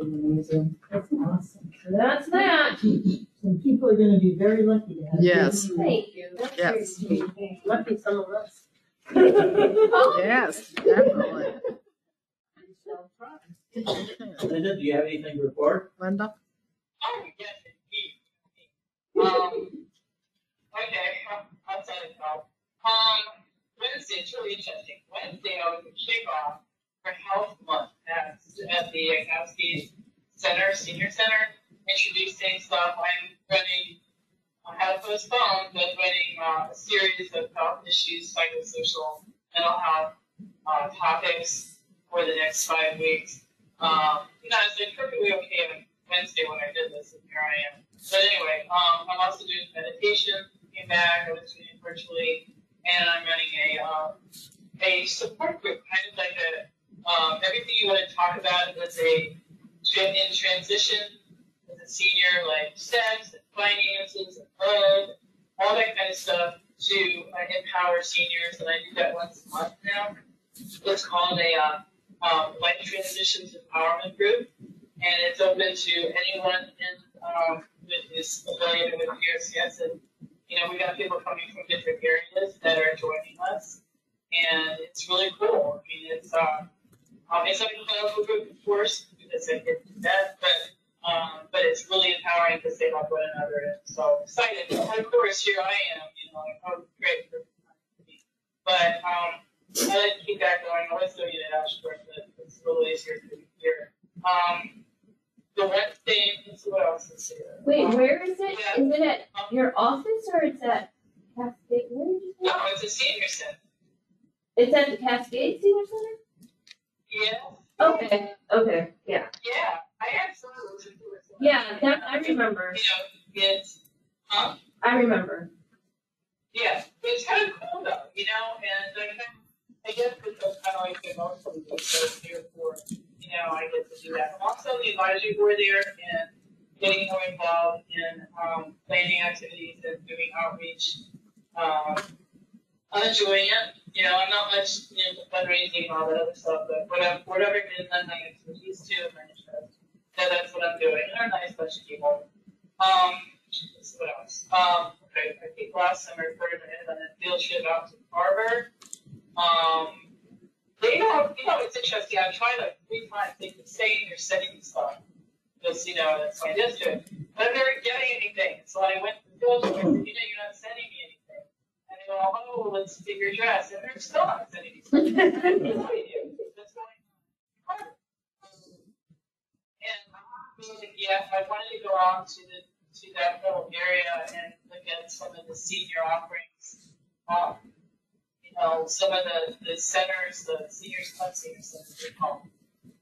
Amazing. That's awesome. So that's that. And people are gonna be very lucky to have. you. Yes. Thank you, that's very Yes. sweet. Lucky some of us. [laughs] Yes, definitely. Linda, do you have anything to report? Linda? Oh, yes, indeed. Um, okay, outside of golf. Um, Wednesday, it's really interesting. Wednesday, I was at kickoff for Health Month at, at the Cascade Center, Senior Center, introducing stuff. I'm running, I had to postpone, but running uh, a series of health issues, psychosocial, mental health uh, topics for the next five weeks. Um, you know, it's perfectly okay on Wednesday when I did this, and here I am. But anyway, um, I'm also doing meditation. Came back, I was doing it virtually, and I'm running a um, a support group, kind of like a um, everything you want to talk about as a in transition as a senior, like sex and finances and love, all that kind of stuff to uh, empower seniors, and I do that once a month now. It's called a uh, um, Life Transitions Empowerment Group, and it's open to anyone in um, with this affiliated with PRCS. And you know, we got people coming from different areas that are joining us, and it's really cool. I mean, it's uh, um, it's group, of course, because it gets that, but um, but it's really empowering because they help one another. And so excited. And of course, here I am. You know, like oh, great. But um, I didn't keep that going. I was doing it at Ashburn, but it's a little easier to here. Um, the let's see what else is here. Wait, Um, where is it? yeah. Is it at your office or it's at Cascade? Where did you say? No, it's a senior center. It's at the Cascade Senior Center? Yeah, Okay, okay, yeah. yeah. I to it. Yeah, that, I remember. You know, it's, huh? I remember. Yeah, it's kind of cool though, you know, and I of, I guess kind of like the most of the so here for, you know, I get to do that. I'm also on the advisory board there and getting more involved in um, planning activities and doing outreach. Um, I'm enjoying it. You know, I'm not much into fundraising and all that other stuff, but whatever, whatever it is, I'm my expertise to and my interest. So that's what I'm doing. And they're a nice of people. Um, what else? Um, okay, I think last summer, Kurt and I had done a field trip out to Carver. Um, they don't, you know, it's interesting. I've tried like three times. They could say you're sending stuff. Because, you know, that's my district. But I'm never getting anything. So I went to the field and said, you know, you're not sending me anything. And they go, oh, let's see your address. And they're still not sending me something. [laughs] And uh, yeah, I wanted to go out to the to that whole area and look at some of the senior offerings. Um, you know, some of the, the centers, the seniors, not senior centers, they're called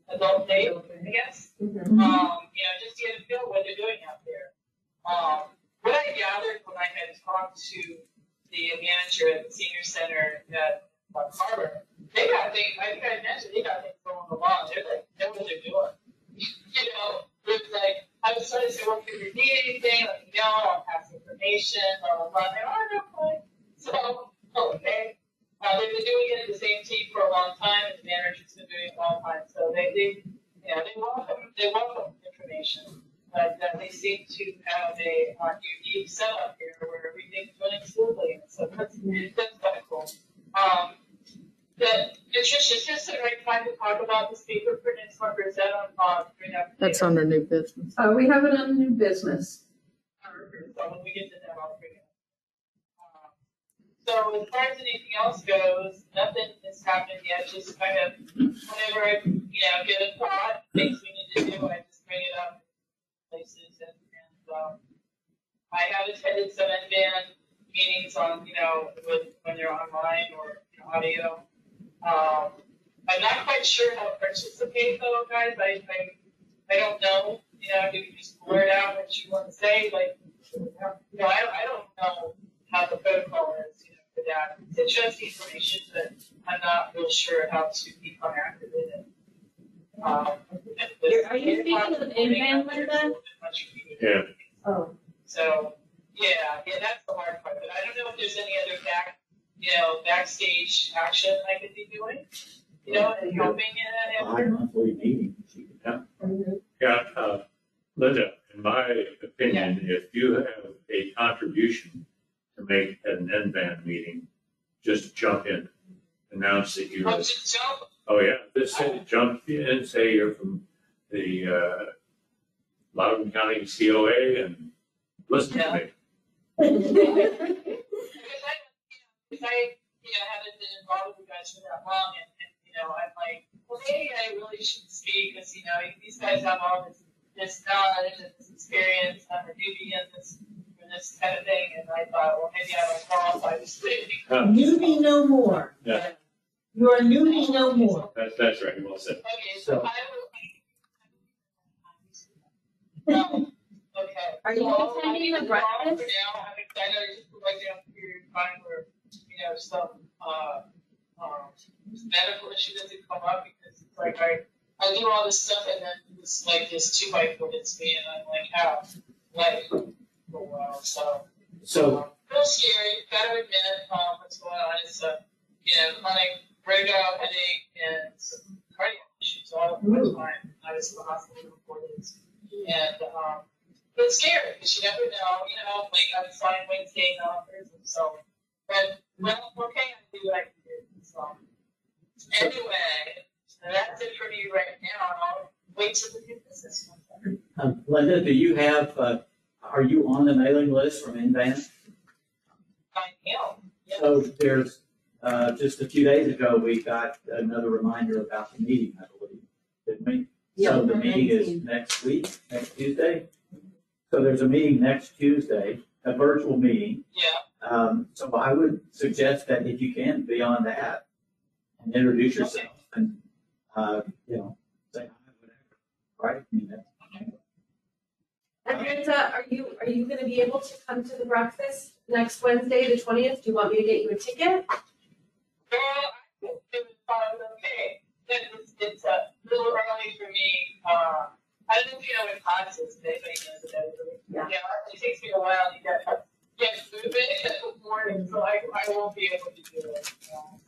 adult day, I guess. Mm-hmm. Um, you know, just to get a feel what they're doing out there. Um, what I gathered when I had talked to the manager at the senior center at uh, Carver, they got things, I think I mentioned, they got things going along. They're like, they know what they're doing. [laughs] you know, it's like, I was trying to say, well, if you need anything, let me know, I'll pass information, blah, blah, blah. They're, oh, no, fine. So, okay. Uh, they've been doing it in the same team for a long time, and the manager's been doing it a long time. So they, they, you know, they welcome, they welcome information. But uh, they seem to have a uh, unique setup here where everything's running smoothly. And so that's, that's kind of cool. Um, the, Patricia, is this the right time to talk about this paper for next month, or is that on, uh, right after? That's under new business. Uh, we have it on new business. So when we get to that, I'll bring it up. Um, So as far as anything else goes, nothing has happened yet, just kind of whenever I, you know, get a thought, things we need to do, I just bring it up places and, and, um, I have attended some NVAN meetings on, you know, with, when they're online or audio. Um, I'm not quite sure how to participate though, guys, I, I, I don't know, you know, you can just blurt out what you want to say, like, you know, I, I don't know how the protocol is, you for that. It's interesting information, but I'm not real sure how to become active in it. Um, Are you speaking of NVAN, Linda? Yeah. Oh. So, yeah, yeah, that's the hard part, but I don't know if there's any other back, you know, backstage action I could be doing, you know, and helping in that effort. Bi-monthly meetings, you can have. Yeah, uh, Linda, in my opinion, if you have a contribution to make at an NVAN meeting, just jump in, announce that you're, Oh, just jump. oh yeah, just say, jump in, say you're from the, uh, Loudoun County COA and listen to me. Because I, you know, because I, you know, haven't been involved with you guys for that long and, and, you know, I'm like, well, maybe I really should speak because, you know, these guys have all this, this knowledge and this experience. I'm a newbie in this, in this kind of thing. And I thought, well, maybe I don't qualify to speak. [laughs] Huh, Newbie no more. Yeah. You are newbie no more. That's, that's right, well said. Okay, So- so I will. Um, Okay. Are you Well, attending the I think breakfast? For now, I think, I know you're down a period of time where, you know, some, uh, um, medical issue doesn't come up because it's like I, I do all this stuff and then it's like this two by four hits me and I'm like, how? Like, for a while, so. So, um, Real scary, gotta admit, um, what's going on, it's a, you know, chronic breakout headache and some cardiac issues all at one time. I was in the hospital for four days. And, um, it's scary, because you never know, you know, like I'm flying Wednesday, not Thursday, so. But, well, okay, I do what I can do, so. Anyway, that's it for me right now, and I'll wait till the new business comes um, Linda, do you have, uh, are you on the mailing list from NVAN? I am, yeah. So there's, uh, just a few days ago, we got another reminder about the meeting, I believe, didn't we? So the meeting is next week, next Tuesday. So there's a meeting next Tuesday, a virtual meeting. Yeah, Um, so I would suggest that if you can, be on that and introduce yourself and, uh, you know, say hi, whatever, right? I mean, that's- Amanda, are you, are you gonna be able to come to the breakfast next Wednesday, the twentieth? Do you want me to get you a ticket? well, I think it was probably okay, it's, it's a little early for me, uh, I don't know if you know what class is, if anybody knows about it. Yeah. Yeah, it takes me a while to get, get moving in the morning, so I, I won't be able to do it.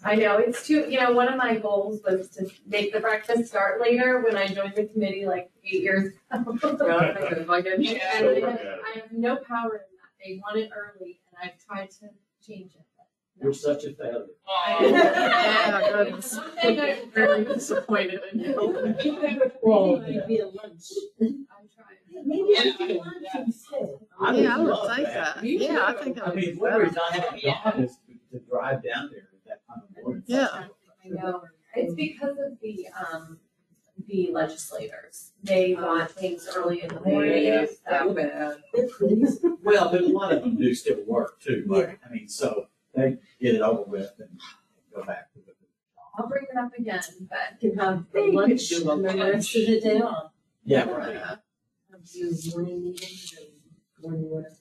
I know, it's too, you know, one of my goals was to make the breakfast start later when I joined the committee like eight years [laughs] ago. [laughs] [laughs] Yeah. And I have, I have no power in that. They want it early and I've tried to change it. You're such a failure. Aw. Yeah, goodness. One thing I- Very disappointed in you. Well, might be a lunch. I'm trying. Maybe we can instead. I would Yeah, I would love that. that. Yeah, I think that I would be mean, one reason better. I haven't gone is to, to drive down there at that time of morning. Yeah. I know. It's because of the, um, the legislators. They want things early in the morning. Yeah. so- bad. Well, but a lot of them do still work too, right? I mean, so they get it over with and go back to the. I'll bring it up again, but Can have the They could lunch do and a the rest of the day off. Yeah, Yeah. Have do morning meetings and morning whatever.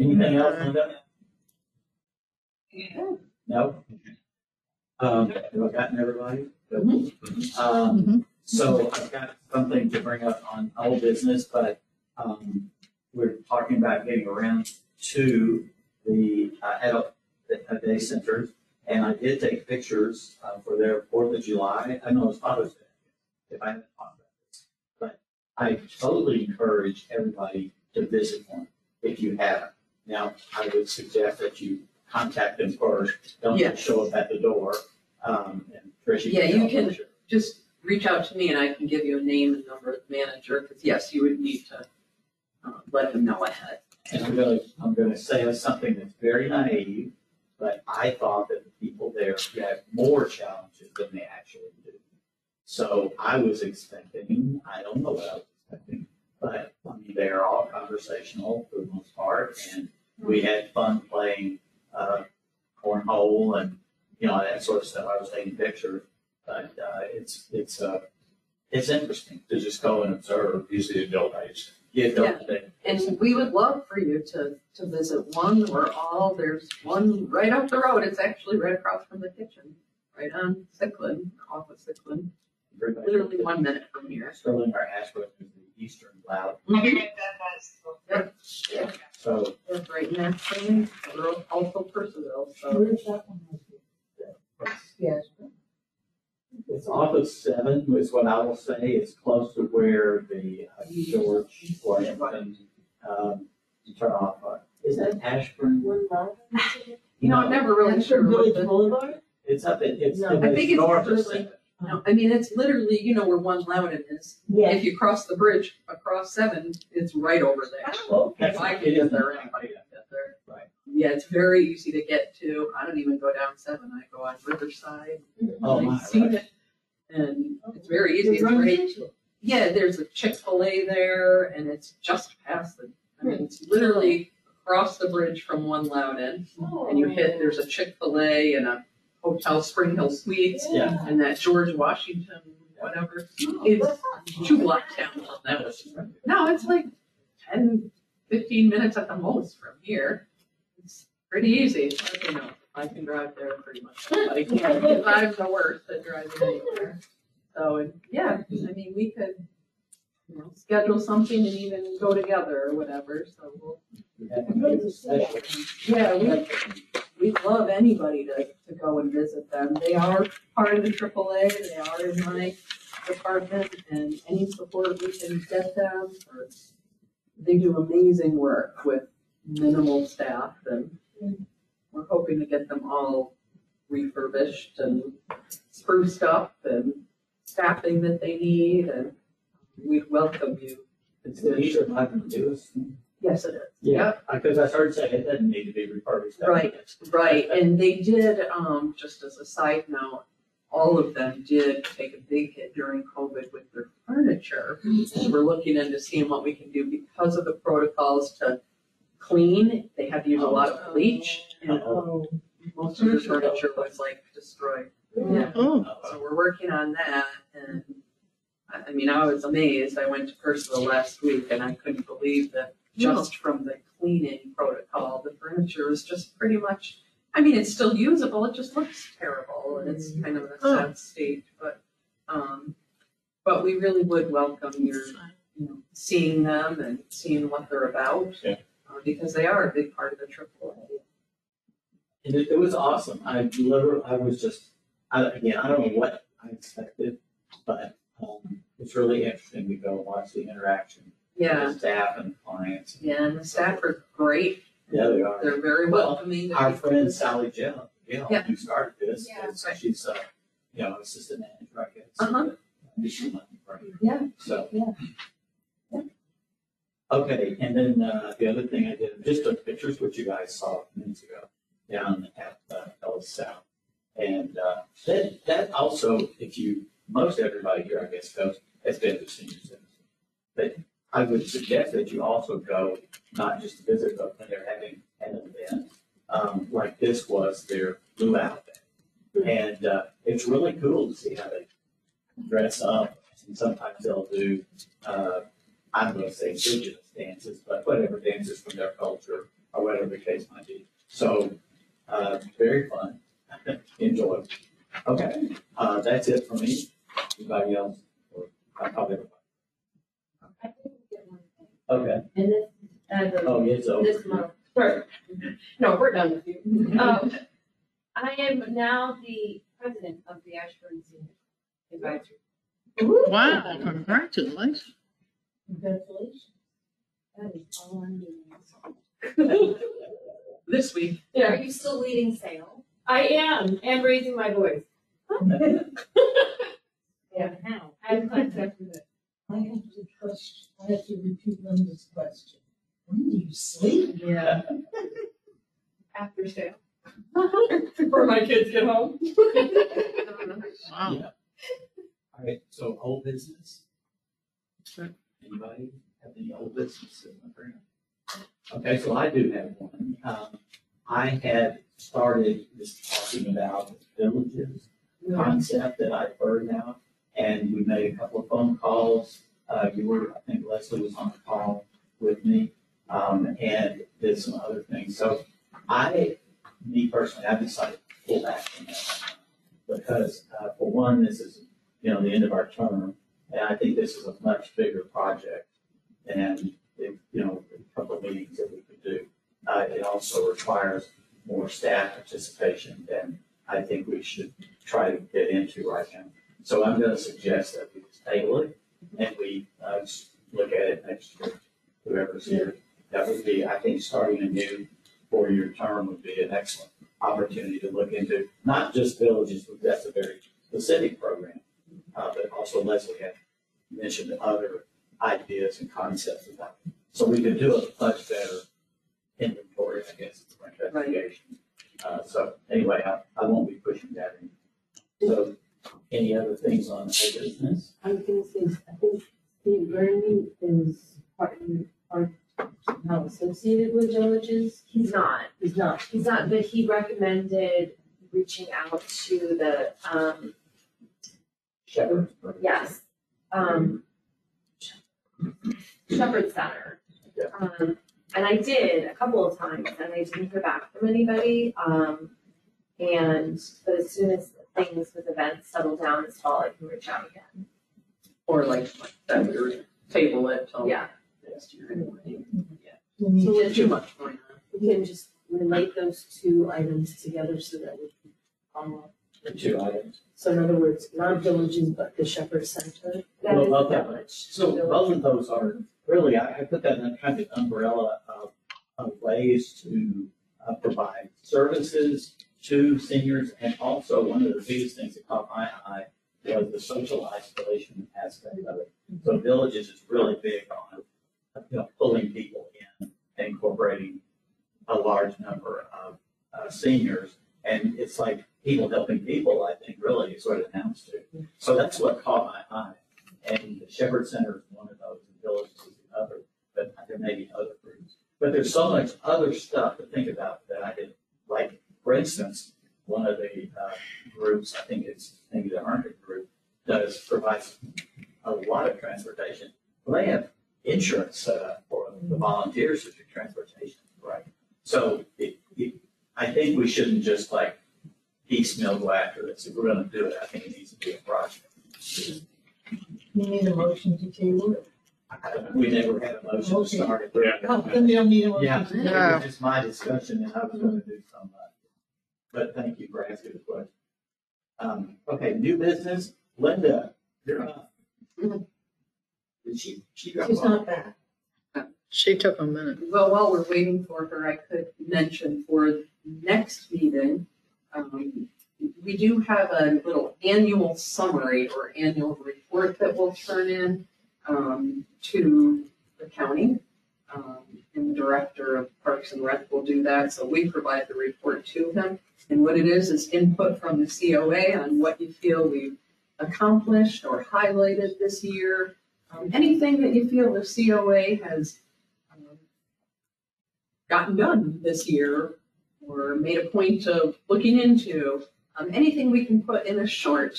anything else, Linda? No? Um, have I gotten everybody? Um, so I've got something to bring up on old business, but, um, we're talking about getting around to the, uh, adult uh, day centers. And I did take pictures, uh, for their Fourth of July, I know it's Father's Day, if I haven't talked about this. But I totally encourage everybody to visit one if you haven't. Now, I would suggest that you contact them first, don't just show up at the door. Um, and Tricia. Yeah, you tell can- Tricia. just reach out to me and I can give you a name and number of the manager, because yes, you would need to uh, let them know ahead. And I'm gonna, I'm gonna say something that's very naive, but I thought that the people there had more challenges than they actually. So I was expecting, I don't know what I was expecting, but I mean, they're all conversational for the most part, and we had fun playing, uh, cornhole and, you know, that sort of stuff. I was taking pictures, but, uh, it's, it's, uh, it's interesting to just go and observe, Usually adult age. get Yeah. And we would love for you to, to visit one or all. There's one right up the road. It's actually right across from the kitchen, right on Sycolin, off of Sycolin, literally one minute from here. Sterling or Ashbrook is the eastern cloud. I [laughs] can get that, that's. Yep. So It's right next to me. We're also Purcellville, so. Where's that one? Yes. it's off of seven is what I will say. It's close to where the uh, George Washington um, to turn off, uh, is that Ashburn? You know, I'm never really sure what Village the, Boulevard? It's up, in- it's, No. I think it's north of really- Seven. No, I mean, it's literally, you know, where one Loudoun is. Yeah. If you cross the bridge across seven, it's right over there. Oh, That's I right. can get there, anybody can get there. Right. Yeah, it's very easy to get to. I don't even go down seven, I go on Riverside. Oh, my, I've seen right. it. And it's very easy, it's Run right, yeah, there's a Chick-fil-A there and it's just past the, I mean, it's literally across the bridge from one Loudoun. And you hit, there's a Chick-fil-A and a Hotel Spring Hill Suites Yeah. and that George Washington, whatever. Oh, it's two blocks down from That that. was, No, it's like 10, 15 minutes at the most from here. It's pretty easy. But, you know, I can drive there pretty much. Anybody can, because I'm the worst at driving anywhere. So, and yeah, I mean, we could, you know, schedule something and even go together or whatever, so we'll, we had to make a special. yeah, we, we love anybody to, to go and visit them. They are part of the AAA, they are in my department, and any support we can get them, or they do amazing work with minimal staff, and we're hoping to get them all refurbished and spruced up and staffing that they need, and we'd welcome you. It's the. Yes, it is. Yeah, because I started saying it doesn't need to be refurbished. Right, right, and they did, um, just as a side note, all of them did take a big hit during COVID with their furniture. And We're looking into seeing what we can do because of the protocols to clean, they had to use a lot of bleach, and Oh. most of their furniture was like destroyed. Yeah, Oh, so we're working on that, and I, I mean, I was amazed, I went to Purcellville last week, and I couldn't believe that just from the cleaning protocol, the furniture is just pretty much, I mean, it's still usable, it just looks terrible, and it's kind of in a Oh. sad state, but, um, but we really would welcome your, you know, seeing them and seeing what they're about. Yeah. uh, Because they are a big part of the AAA. And it, it was awesome. I literally, I was just, I, again, I don't know what I expected, but, um, it's really interesting to go watch the interaction. with Yeah, the Staff and clients. yeah, and the staff are great, Yeah, they are. they're very Well, welcoming. They're Our people friend Sally Jill, Jill, Yeah. who started this, Yeah. is- she's, uh, you know, assistant manager, I guess. Uh-huh. Additional money, right? Yeah. So. Yeah. Okay, and then, uh, the other thing I did, I just took pictures, which you guys saw minutes ago, down at, uh, Ellis South. And, uh, that, that also, if you, most everybody here, I guess, goes, has been to senior citizens. But I would suggest that you also go, not just to visit, but when they're having an event, um, like this was their luau day. And, uh, it's really cool to see how they dress up, and sometimes they'll do, uh, I'm gonna say indigenous dances, but whatever dances from their culture, or whatever the case might be. So, uh, very fun, [laughs] enjoy. Okay, uh, that's it for me. Anybody else? Or I probably, I think we get one thing. Okay, And this, as of oh, it's over. this month, or, no, we're done with you. [laughs] Um, I am now the president of the Ashburn Senior Advisory. wow, congratulations. Congratulations. That is all I'm doing. [laughs] This week, Are you still leading sale? I am, and raising my voice. [laughs] Yeah, how? I have contact with it. I have to question, I have to repeat Linda's question. When do you sleep? yeah. [laughs] After sale. [laughs] Before my kids get home. [laughs] Wow. Yeah. All right, so old business? Anybody have any old business in the room? Okay, so I do have one. Um, I had started just talking about villages concept that I've heard now, and we made a couple of phone calls. Uh, you were, I think Leslie was on the call with me, um, and did some other things. So I, me personally, I decided to pull back from. Because, uh, for one, this is, you know, the end of our term, and I think this is a much bigger project than, if, you know, a couple of meetings that we could do. Uh, it also requires more staff participation than I think we should try to get into right now. So I'm gonna suggest that we just table it and we, uh, look at it next year, whoever's here. that would be, I think, starting a new four-year term would be an excellent opportunity to look into, not just villages, because that's a very specific program, uh, but also Leslie had mentioned other ideas and concepts about it. So we could do a much better inventory, I guess, for investigation. Uh, so anyway, I, I won't be pushing that in. So any other things on the business? I was gonna say, I think Steve Burnley is part, part, now associated with villages. He's not, He's not. he's not, but he recommended reaching out to the, um, Shepherd? yes, um, Shepherd Center. Yeah. Um, and I did a couple of times and I didn't hear back from anybody, um, and, but as soon as things with events settle down this fall, I can reach out again. Or like, like that we were table it till Yeah, next year anyway. We So to- there's too much going on. We can just relate those two items together so that we can follow up. The two items. So in other words, not villages, but the Shepherd Center. that Well, is love that. village. So both of those are, really, I, I put that in a kind of umbrella of, of ways to uh, provide services to seniors. And also, one of the biggest things that caught my eye was the social isolation aspect of it. So villages is really big on, you know, pulling people in and incorporating a large number of uh, seniors. And it's like people helping people, I think, really is what it amounts to. So that's what caught my eye. And the Shepherd Center is one of those, and Villages is another, but there may be other groups. But there's so much other stuff to think about that I didn't like, for instance, one of the, uh, groups, I think it's, maybe the Herndon group, does, provides a lot of transportation. Well, they have insurance set up for the volunteers to do transportation, right? So it, it, I think we shouldn't just like piecemeal go after this. If we're gonna do it, I think it needs to be a project. You need a motion to table it? We never had a motion to Okay. start it. Yeah. Oh, then we don't need a motion Yeah, to it table. No. was just my discussion and I was gonna do some, uh, but thank you for asking the question. Um, okay, new business, Linda, you're up. [laughs] Did she, she got She's not back. She took a minute. Well, while we're waiting for her, I could mention for next meeting, um, we do have a little annual summary or annual report that we'll turn in, um, to the county. Um, and the director of Parks and Rec will do that, so we provide the report to him. And what it is, is input from the COA on what you feel we've accomplished or highlighted this year. Um, anything that you feel the COA has um, gotten done this year or made a point of looking into. Um, anything we can put in a short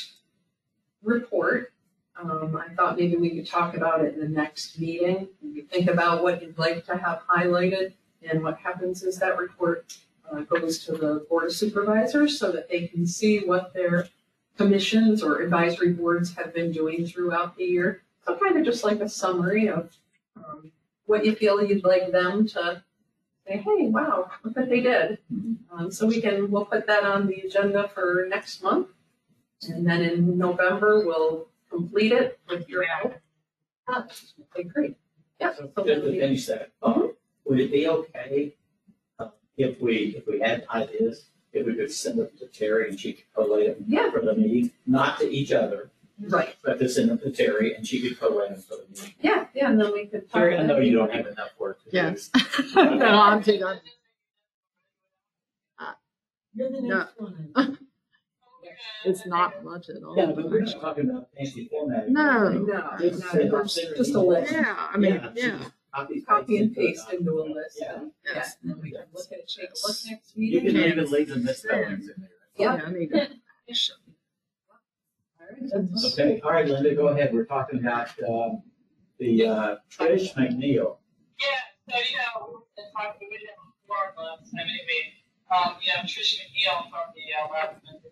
report. Um, I thought maybe we could talk about it in the next meeting. Think about what you'd like to have highlighted and what happens is that report uh, goes to the board of supervisors so that they can see what their commissions or advisory boards have been doing throughout the year. So kind of just like a summary of um, what you feel you'd like them to say, hey, wow, look what they did. Um, so we can, we'll put that on the agenda for next month. And then in November, we'll complete it with your help. Ah, Okay, great. Yeah. so Just to finish that, um, would it be okay uh, if we, if we had ideas, if we could send them to Terry and she could collate them Yeah. for the meeting? Not to each other, Right, but to send them to Terry and she could collate them for the meeting. yeah, yeah, and then we could. talk Terry, I know you don't have enough work to do. Yes. [laughs] [laughs] No, I'm too done. You're the No. one. [laughs] It's not much at all. Yeah, but we're not talking about fancy formatting. No. No, Just no, send there's them just a list. Yeah, I mean, Yeah, yeah. Copy, Copy and paste into a list. Yeah. and- Yeah, Yes. and then we can look at it, take a look next You meeting. can even leave the misspellings in there. Yeah. I need to. All right, that's- Okay, all right, Linda, go ahead. We're talking about, um, the, uh, Trish McNeil. Yeah, so you know, we've been talking with him before, but anyway, um, you know, Trish McNeil from the uh, last month, I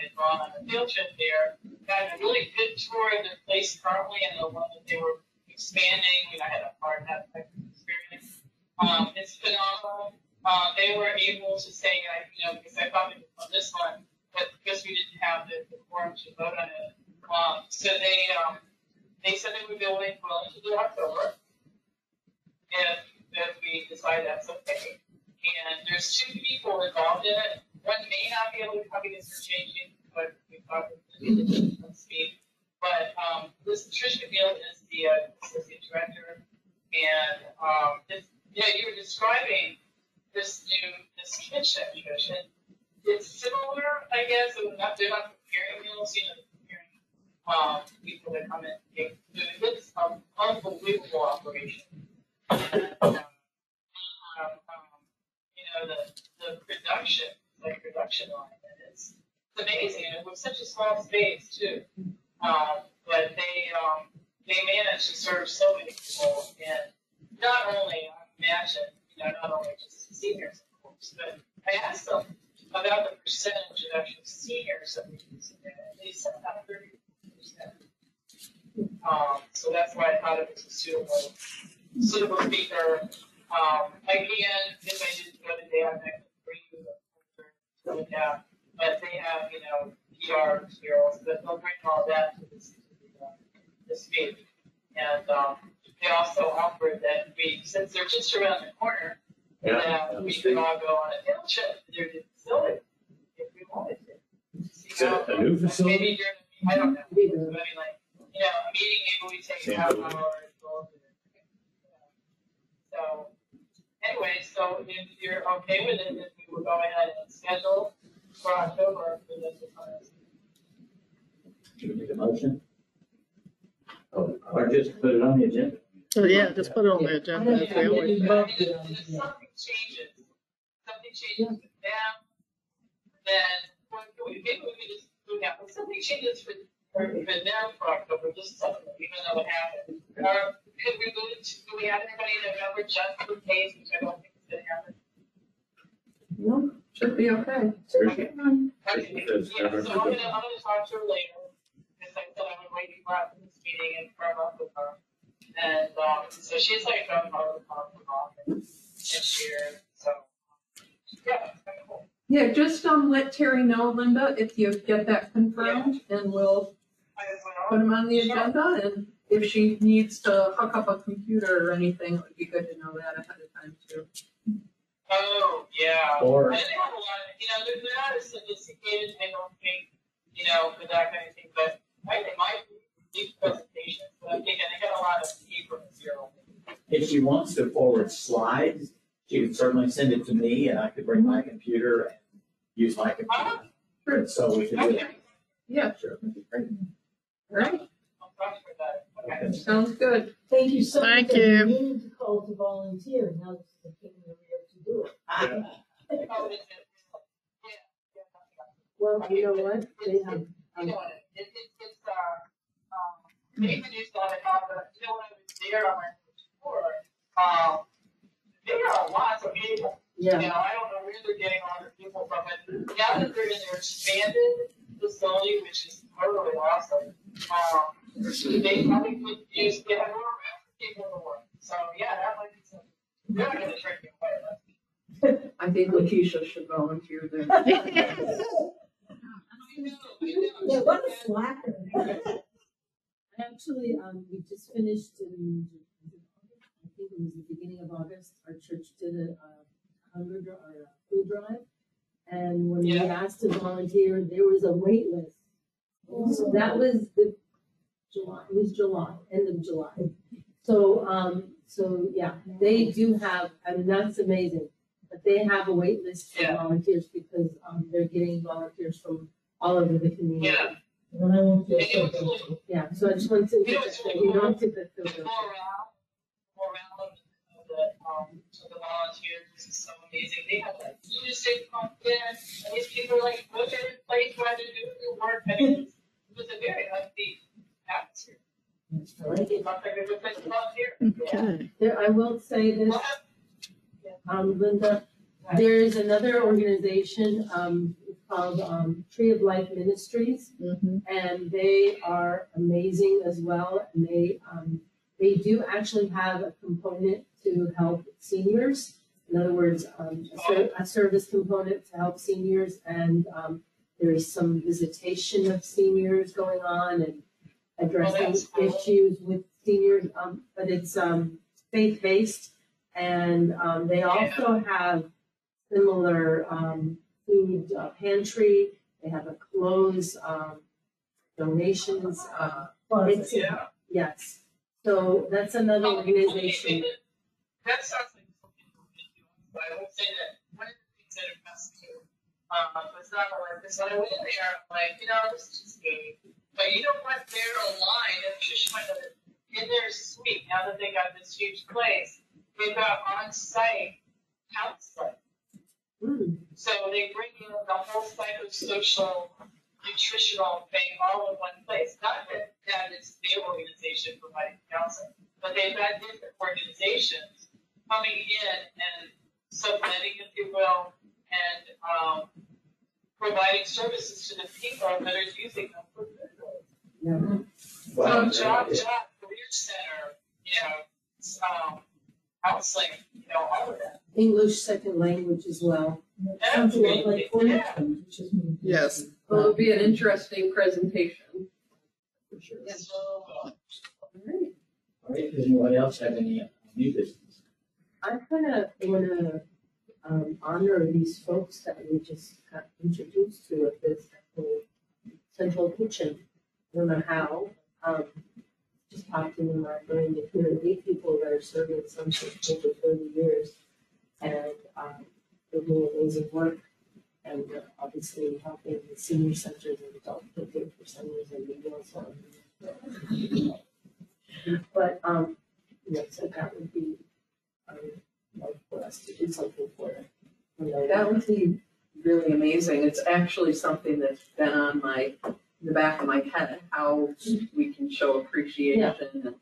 had gone on a field trip there, got a really good tour of the place currently and the one that they were expanding. Know, I had a hard hat type of experience. Um, it's phenomenal. Uh, they were able to say, like, you know, because I thought it was on this one, but because we didn't have the, the quorum to vote on it, um, so they, um, they said they would be willing, willing to do October if because we decided that's okay. And there's two people involved in it. One may not be able to copy this for changing, but we thought we speak. But, um, this Trish McNeil is the uh, associate director. And, um, this, yeah, you were describing this new, this kitchen, Trish, it's similar, I guess, so not, they're not preparing meals, you know, um, people that come in, food. It's an unbelievable operation. And, um, um, you know, the, the production, like production line, and it's, it's amazing, and it was such a small space too. Um, but they, um, they managed to serve so many people, and not only, I imagine, you know, not only just seniors, of course, but I asked them about the percentage of actual seniors that we consider, and they said about thirty percent. Um, so that's why I thought it was a suitable, suitable speaker. Um, again, if I didn't go today, I'm not gonna bring you look but they have, you know, PR materials, but they'll bring all that to the, uh, the speak. And, um, they also offered that we, since they're just around the corner, Yeah, that we could all go on a field trip to their new facility if we wanted to. See Is how- a new facility? Maybe during, I don't know, I mean, like, you know, a meeting, maybe we take a half hour and go over. So, anyway, so if you're okay with it, then we will go ahead and schedule for October for this. Do we need a motion? Oh, or just put it on the agenda? So yeah, just put it on the agenda. as we always do. If something changes, something changes with them, then, well, maybe we could just do that, if something changes for, for for them for October, just something, even though it happened. Or could we move to, do we have anybody in November just in case, which I don't think is gonna happen? No, should be okay. Okay. Yeah, so I'm gonna, I'm gonna talk to her later, because I said I would wait for after this meeting and firm up with her. And, um, so she's like, I'm part of the conference this year, so, yeah, it's kinda cool. Yeah, just, um, let Terry know, Linda, if you get that confirmed, and we'll I as put him on the Sure. agenda, and if she needs to hook up a computer or anything, it would be good to know that ahead of time too. Oh, yeah. Or- I think they have a lot, of- you know, they're, they're not as sophisticated, I don't think, you know, for that kind of thing, but I think my, these presentations, but I'm thinking they got a lot of paper material. If she wants to forward slides, she can certainly send it to me and I could bring my mm-hmm. computer and use my computer. Uh-huh. Sure. So we could do Okay, it. Yeah, Sure. that'd be great. all right, sounds good. Thank you so much. Thank I've you. Meaning to call to volunteer, now it's the king of the real to do it. Is it? Yeah, yeah, Well, you know what, they have, You um, know, it, it, it's, uh, um, they introduced all that, uh, but, you know, when I was there on my tour, um, they got lots of people. You yeah, know, I don't know where they're getting all their people from, but now that they're in their expanded facility, which is totally awesome, um, they probably could use, they have more people to work. So, yeah, that might be some, they're not gonna trick you away, that's. I think Lakeisha should volunteer there. [laughs] Yeah, what a slacker. actually, um, we just finished in, I think it was the beginning of August, our church did a, uh, hunger, dri- or a food drive. And when we asked to volunteer, there was a wait list. So that was the July, it was July, end of July. So, um, so, yeah, they do have, I mean, that's amazing. But they have a wait list for Yeah. volunteers because, um, they're getting volunteers from all over the community. Yeah. When I won't feel And it so was Yeah, so I just wanted to, You know, it's that you don't have to feel the guilty. morale, morale of the, um, of the volunteers is so amazing. They have like music pumped in, and these people are like, look at this place where they're doing their work. I it's- it was a very upbeat atmosphere. I like it. Sounds like a good place to volunteer. Okay. There, I will say this, um, Linda, there is another organization, um, called, um, Tree of Life Ministries. Mhm. and they are amazing as well. And they um, they do actually have a component to help seniors. In other words, um, a, ser- a service component to help seniors, and um, there is some visitation of seniors going on and addressing that's cool. issues with seniors. Um, but it's um, faith based, And, um, they also have similar, um, food uh, pantry. They have a clothes, um, donations, uh, it's, Yeah. yes. So that's another organization. That sounds like something we could do, but I will say that one of the things that impressed me, um, was not like this, when I went in there, I'm like, you know, this is just good. But you know what, Trish might have it, in their suite, now that they got this huge place, they've got on-site counseling. Hmm. So they bring in the whole psychosocial, nutritional thing all in one place. Not that that is their organization providing counseling, but they've got different organizations coming in and subletting, if you will, and um, providing services to the people that are using them for good. So Well, job, job, career center, you know, um, counseling, you know, all of that. English second language as well. Sounds a lot like Yeah. Orangetown, which is. Yes. Well, it'll be an interesting presentation. For sure. So, All right, does anyone else have any uh, new business? I kind of want to um, honor these folks that we just got introduced to at this central kitchen. I don't know how. Um, just popped into my brain to hear eight people that are serving something for over thirty years, and um, they're doing amazing work. And uh, obviously helping the senior centers and adult care centers and the also. But um, so that would be um, like for us to do something for them. You know, That would be really amazing. It's actually something that's been on my, the back of my head, how we can show appreciation and,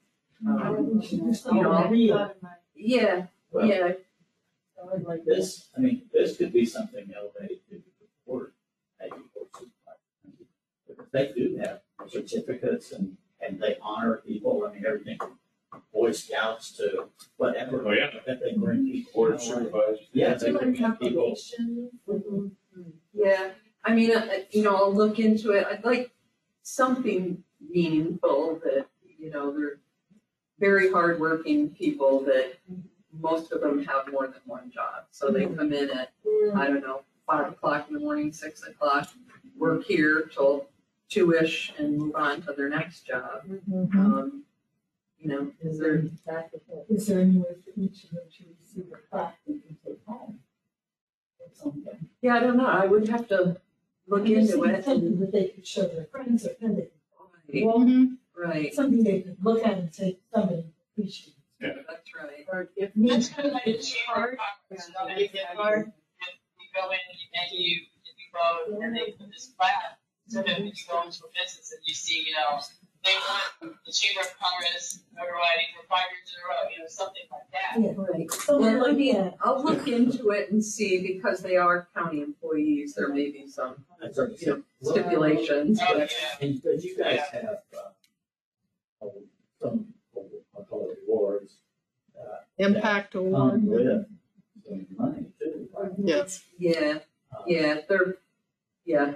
um, Do something real. yeah, Well, yeah, I would like this. This, I mean, this could be something elevated to the board, maybe for they do have certificates and, and they honor people, I mean, everything from Boy Scouts to whatever. Oh, yeah. That they bring people. Board of Supervisors. Yeah, they bring in people. Mhm. yeah. I mean, uh, you know, I'll look into it. I'd like something meaningful that, you know, they're very hardworking people that most of them have more than one job. So they come in at I don't know, five o'clock in the morning, six o'clock, work here till two-ish and move on to their next job. Um, you know, is there, Back and forth. There any way for each of them to receive a plaque they can take home? Or something? yeah, I don't know, I would have to look I'm just into thinking it. Something that they could show their friends or family, Right, Right, something they could look at and say, somebody appreciates. that's right. Or if that's needs kind of like a chamber Hard. conference, you know, they get you, you go in, you thank you, and you vote, and they put this plaque, so that when you go into a business and you see, you know, they want the Chamber of Commerce notoriety for five years in a row, you know, something like that. Yeah. Right. Something Well, I like mean, that. I'll look into it and see, because they are county employees, there may be some you know, said. Well, stipulations, Oh, but yeah. And but you guys have, uh, oh, some, I'll call it rewards, uh, Impact award. come with some money too. right? Yes. yeah, Uh, yeah, they're, yeah,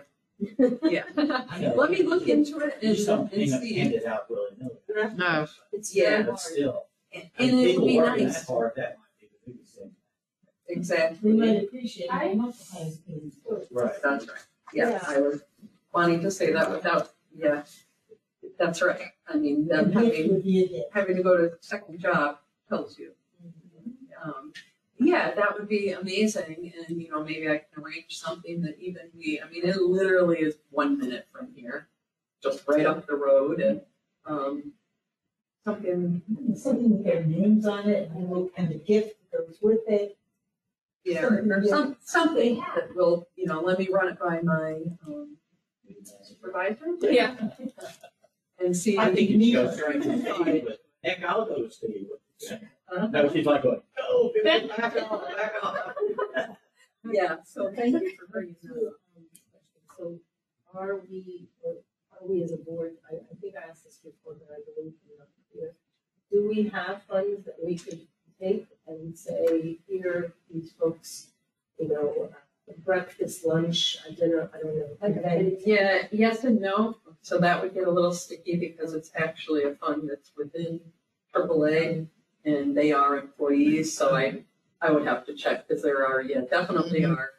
yeah. [laughs] Let me look into it You and, just don't and hand see. hand it out willy-nilly. No. It's Yeah. very But still, And and and it people would be working nice, that hard, that might be the biggest thing. We exactly, might appreciate it, they might the highest. Right. that's right, yeah, I was wanting to say that without, yeah. That's right, I mean, The them gift having, would be a having to go to a second job tells you. Um, yeah, that would be amazing, and you know, maybe I can arrange something that even we, I mean, it literally is one minute from here. Just right up the road and, um, something, Something with their names on it and what kind of gift goes with it. yeah, or some, something that will, you know, let me run it by my, um, supervisor. Yeah. And see. I think you should go if- straight to Steve, but heck, I'll go to Steve. Uh, No, she's like going, go, get it back off, back off. Yeah, so thank you for bringing that up. So are we, or are we as a board, I, I think I asked this before, but I believe I'm not clear. Do we have funds that we could take and say, here, these folks, you know, breakfast, lunch, uh, dinner, I don't know. event, Yeah, yes and no. So that would get a little sticky because it's actually a fund that's within AAA. And they are employees, so I, I would have to check, because there are, yeah, definitely are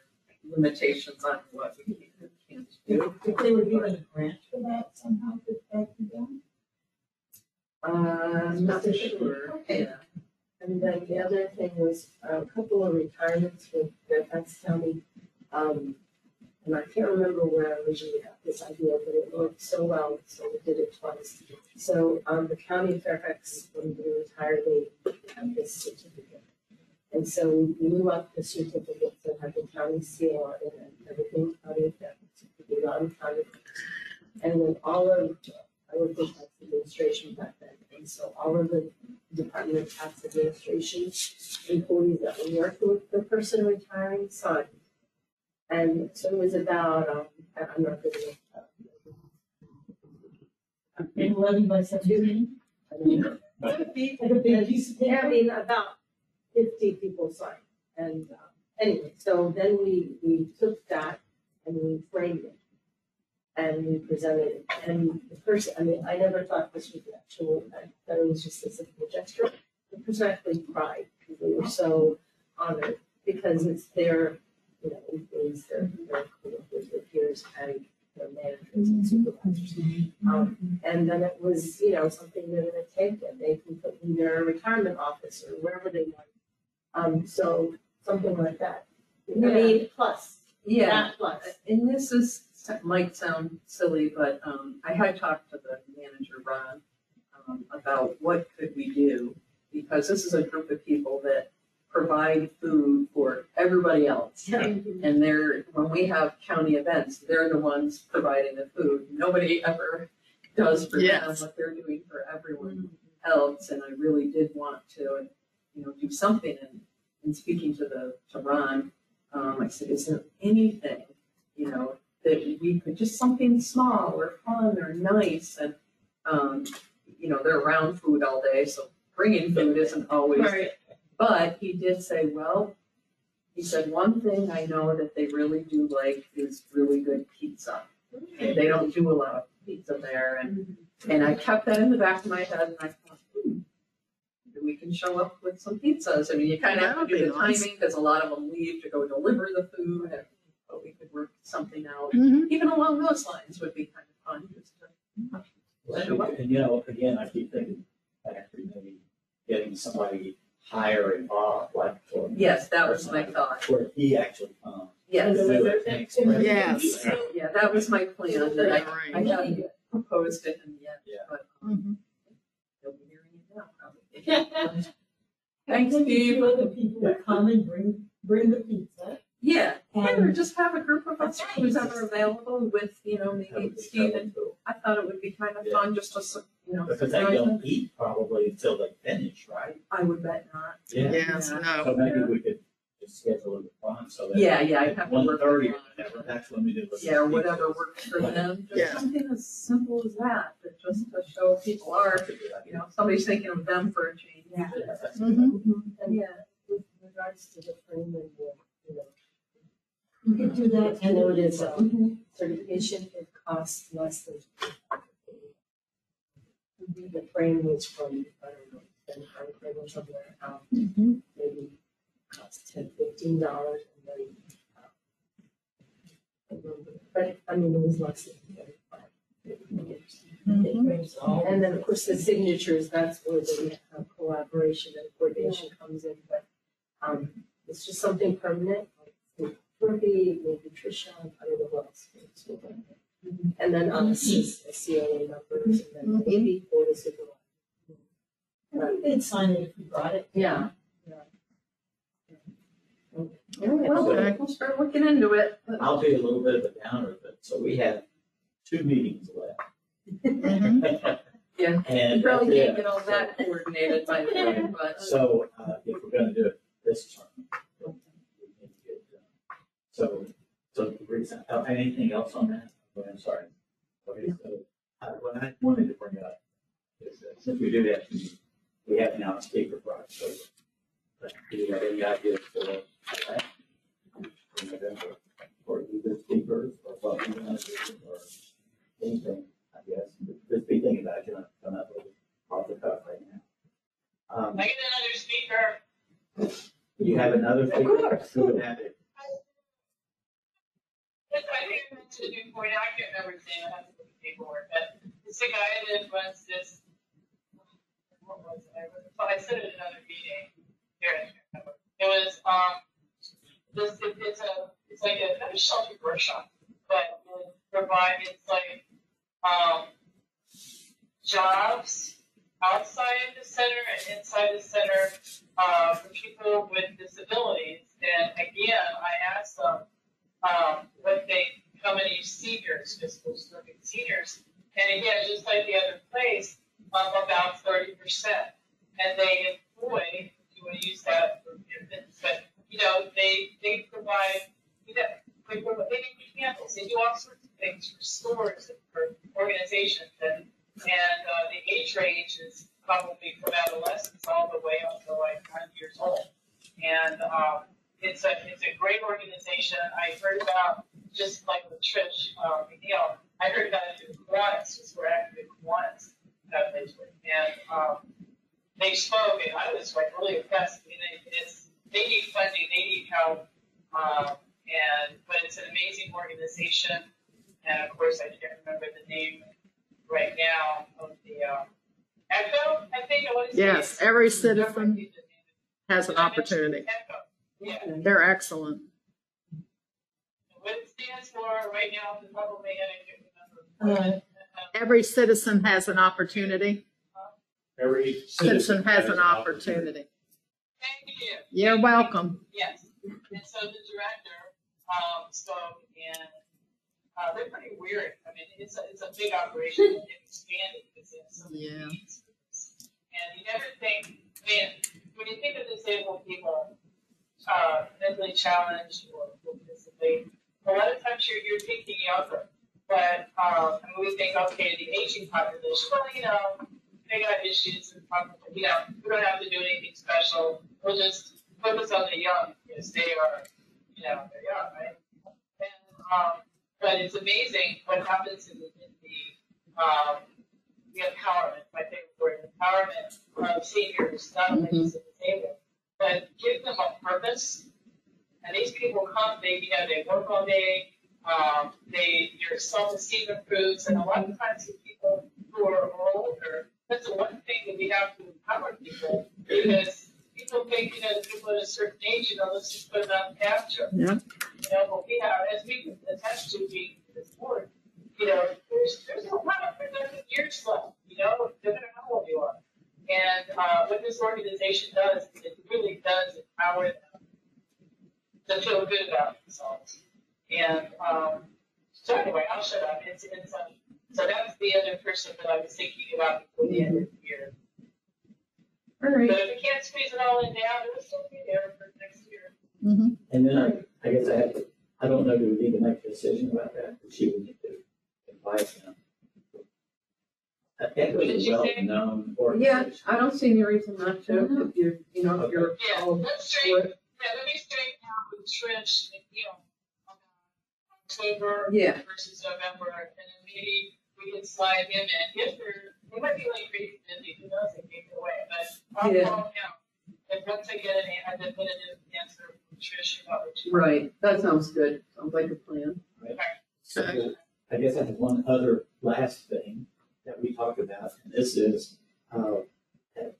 limitations on what we can and can't do. If they were given a grant for that somehow, could that be done? Uh, I'm not sure, yeah. And then the other thing was uh, a couple of retirements with Fairfax County. Um, and I can't remember where I originally got this idea, but it worked so well, so we did it twice. So, um, the county of Fairfax, when they retire, they have this certificate. And so we blew up the certificates that have the county seal on it and everything, county of Fairfax, we got them county. And then all of, I worked with tax administration back then, and so all of the Department of Tax Administration employees that were working with the person retiring signed. And so it was about, um, I'm not gonna. uh, Eleven by seventeen? I don't know. Like a big piece of Yeah, I mean, about fifty people signed. And, uh, anyway, so then we, we took that and we framed it. And we presented it. And the person, I mean, I never thought this was actual, I thought it was just a simple gesture. The person actually cried because they were so honored because it's their, you know, employees, their, their coworkers, their peers, and their managers and supervisors. Um, and then it was, you know, something they're gonna take and they can put in their retirement office or wherever they want. Um, so something like that. I mean, plus, Yeah, that plus. and this is, might sound silly, but, um, I had talked to the manager, Ron, um, about what could we do? Because this is a group of people that provide food for everybody else. And they're, when we have county events, they're the ones providing the food. Nobody [laughs] ever does for them what they're doing for everyone else. And I really did want to, you know, do something. And, and speaking to the, to Ron, um, I said, is there anything, you know, that we could, just something small or fun or nice? And, um, you know, they're around food all day, so bringing food isn't always but he did say, well, he said, one thing I know that they really do like is really good pizza. And they don't do a lot of pizza there and, and I kept that in the back of my head and I thought, hmm, we can show up with some pizzas. I mean, you kind of have to do the nice. timing because a lot of them leave to go deliver the food and, but we could work something out. Mhm. Even along those lines would be kind of fun just to. And you know, again, I keep thinking back to maybe getting somebody higher involved, like for. Yes, that was my thought. Where he actually comes. Yes, do it and explain it. Yes. yeah, that was my plan that I I Right. haven't proposed to him yet, Yeah. but Mhm. he'll be hearing it now probably. [laughs] Thanks, Maybe Steve. two other people would come and bring, bring the pizza. Yeah, or And just have a group of us who's ever available with, you know, maybe Steve and, I thought it would be kind of fun just to, s- you know. Because they surprise them. don't eat probably until they finish, right? I would bet not. Yes, So no. maybe we could just schedule it fun so that. Yeah, yeah, I'd have to One work. thirty or with whatever, that's when we do. the Yeah, or pizza. whatever works for them, Yeah. just something as simple as that, that just to show people are, That's a good idea. you know, somebody's thinking of them for a change. Yeah. Yeah, that's- Mhm. And yeah, with regards to the frame and the, you know. You could do that. I know it is, um, certification, it costs less than. The frame was from, I don't know, pound frame or somewhere, um, Mhm. maybe cost ten, fifteen dollars and then. uh, I remember, But, I mean, it was less than thirty-five. Mhm. And then, of course, the signatures, that's where the uh, collaboration and coordination comes in, but, um, it's just something permanent. Like Ruby, maybe Tricia, I don't know who else. it's with them. And then, um, C- COA numbers, and then maybe Board of Supervisors. I think they'd sign it if we brought it. Yeah. Well, Okay. we'll start looking into it. I'll be a little bit of a downer, but, so we have two meetings left. Yeah. [laughs] And You probably can't get all that coordinated by the way, but. So, uh, if we're gonna do it this term. we So, so the uh, anything else on that? Oh, I'm sorry. Okay, so, uh, what I wanted to bring up is that since we do have, to- we have now a speaker for October. But do you have any ideas for, that? For November, or either speakers, or what we want to do, or anything, I guess, just be thinking about it, you know, come up with it off the cuff right now. Um, I get another speaker? Of we- course. We would have it. I think I mentioned before, I can't remember his name, I have to the paperwork, but it's the guy that runs this. What was it, oh, I said it at another meeting, here. It was, um, this, it- it's a, it's like a, a shelter workshop, but it provide, it's like, um, jobs outside the center and inside the center, uh, for people with disabilities. And again, I asked them, um, what they, how many seniors, fiscal serving seniors. And again, just like the other place, um, about thirty percent. And they employ, if you want to use that for infants, but, you know, they, they provide, you know, they provide, they make candles, they do all sorts of things for stores and for organizations. And, and, uh, the age range is probably from adolescents all the way up to like nine years old. And, um, it's a, it's a great organization. I heard about, just like with Trish, um, McNeil, I heard about it through Kiwanis, just we're actually Kiwanis, that place with. And, um, they spoke and I was like really impressed. I mean, it, it's, they need funding, they need help. Um, and, but it's an amazing organization. And of course, I can't remember the name right now of the, um, Echo, I think, I to say. Yes, every citizen has an opportunity. Echo, yeah. They're excellent. What it stands for right now, the top of my head, I can't remember. Every citizen has an opportunity. Every Citizen has an opportunity. Thank you. You're welcome. Yes, and so the director, um, spoke and, uh, they're pretty weird. I mean, it's a, it's a big operation, it's expanded because they so Yeah. And you never think, man, when you think of disabled people, uh, mentally challenged or with disability, a lot of times you're, you're thinking younger. But, um, and we think, okay, the aging population, well, you know, they got issues and problems, you know, we don't have to do anything special. We'll just focus on the young, because they are, you know, they're young, right? And, um, but it's amazing what happens in the, in the, um, the empowerment, my favorite word, empowerment of seniors, not only the disabled, but give them a purpose. And these people come, they, you know, they work all day, um, they, their self-esteem improves, and a lot of times the people who are older, that's the one thing that we have to empower people, because people think, you know, people at a certain age, you know, let's just put it on capture. Yeah. You know, but we have, as we attach to being this board, you know, there's, there's a lot of productive years left, you know, no matter how old you are. And, uh, what this organization does, is it really does empower them to feel good about themselves. And, um, so anyway, I'll shut up. It's, it's, um, so that's the other person that I was thinking about before the end of the year. All right. But if we can't squeeze it all in now, it'll still be there for next year. Mhm. And then I, I guess I have to, I don't know, do we need to make a decision about that? But She would need to advise them. I think did was a you say? well-known Yeah, organization. I don't see any reason not to, mm-hmm. if you're, you know, if you're Yeah, all let's for straighten, it. yeah, let me straighten out with Trish and Neil. on October Yeah. versus November, and then maybe we can slide him in, if there, he might be like crazy busy, who knows, it came away, but I'll Yeah. call him. And once I get an, a definitive answer from Trish about what she. Right, that sounds good. Sounds like a plan. Right. So I guess I have one other last thing that we talked about, and this is, uh,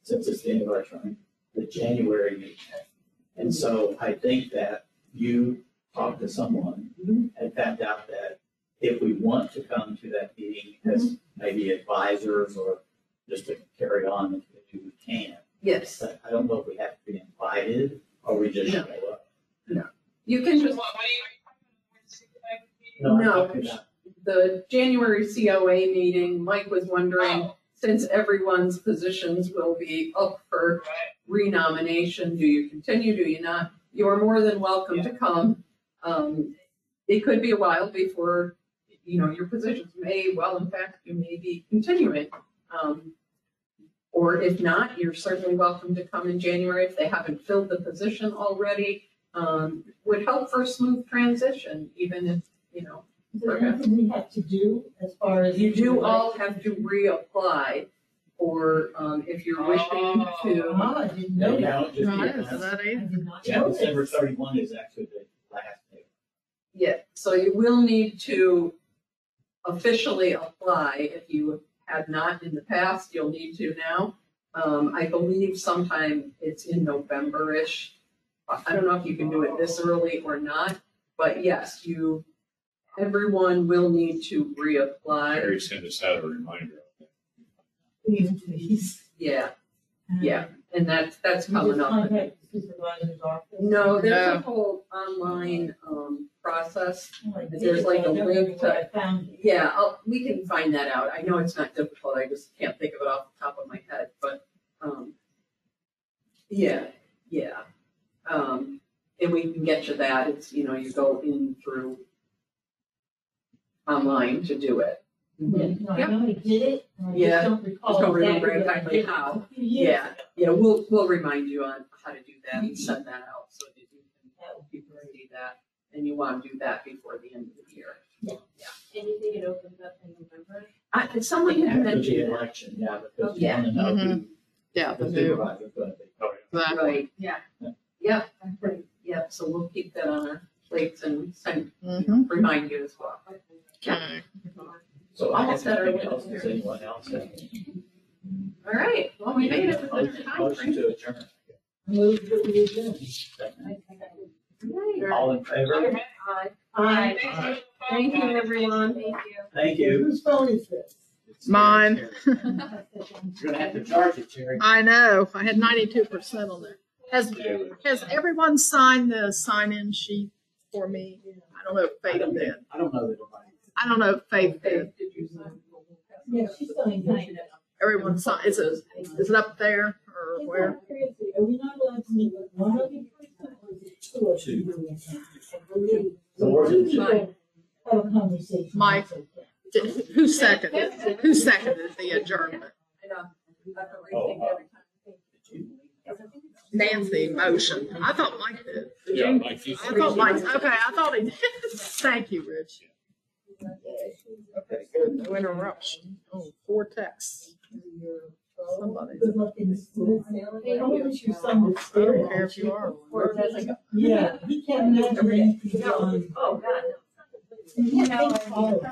since it's the end of our term, the January meeting. And so I think that you talked to someone and found out that if we want to come to that meeting as maybe advisors or just to carry on, if we can. Yes, But I don't know if we have to be invited or we just show up. No, you can What, just, what are you, are you talking about the board? No, I'm No. talking about the January COA meeting, Mike was wondering, Oh, since everyone's positions will be up for right, renomination, do you continue, do you not? You are more than welcome to come. Um, it could be a while before, you know, your positions may, well, in fact, you may be continuing. Um, or if not, you're certainly welcome to come in January if they haven't filled the position already. Um, would help for a smooth transition, even if, you know, Is there anything we have to do as far as? you do all have to reapply or, um, if you're wishing to, Oh, I didn't know Yeah, that. don't just Right, be- is that I it? did not Yeah, know December this. thirty-one is actually the last day. yeah, so you will need to officially apply if you have not in the past, you'll need to now. Um, I believe sometime it's in November-ish. I I don't know if you can do it this early or not, but yes, you, everyone will need to reapply. Harry sent us out a reminder. Please. Yeah, yeah, and that's, that's You coming just up. contact the supervisor's office? No, there's a whole online, um, process. Oh, There's like but I a don't link remember where to- I found it. Yeah, I'll, we can find that out. I know it's not difficult. I just can't think of it off the top of my head, but, um, yeah, yeah. Um, and we can get you that. It's, you know, you go in through online to do it. Yeah, no, I know I did it, and I Mm-hmm. Yeah, just don't recall just don't remember exactly what I exactly did how. a few years Yeah, ago. yeah, we'll, we'll remind you on how to do that and send that out so that you can That would be great. see that. And you want to do that before the end of the year. Yeah. Yeah. Anything it opens up in November? I, someone had After the mentioned that. election, yeah, because you Yeah. wanna know who Yeah, the the new, supervisor's gonna be. Yeah. exactly. Right. Yeah. Yep, yep, so we'll keep that on our plates and send, Mhm. remind you as well. Okay. So I Almost have at our nothing else. Does anyone else have? All right, well, we made it within our Motion- time Motion frame. to adjourn. Move that we adjourn. All in favor? Aye. Aye. Thank you. Everyone. Thank you. Thank you. Whose phone is this? Mine. [laughs] You're gonna have to charge it, Terry. I know. I had ninety-two percent on there. Has, has everyone signed the sign-in sheet for me? I don't know if I did. I don't know that nobody. I don't know if Faith did. Did you sign? Yeah, she's signed it. Everyone signed, is it, is it up there or where? Isn't crazy? Are we not allowed to meet with one other person or is it two of you doing it? I believe- So More than two two. people Have a conversation. Mike. Did- Who seconded, who seconded the adjournment? I know. I have to rethink every time. Nancy motion. I thought Mike did. Did Yeah, you? Mike, you- I thought Mike, okay, I thought he did. [laughs] Thank you, Rich. Okay, good. No interruption. Oh, four texts. Somebody. Good luck in school. I don't wish your son would I don't care if you are. Yeah, he can't imagine anything beyond. Oh, God. He can't think college.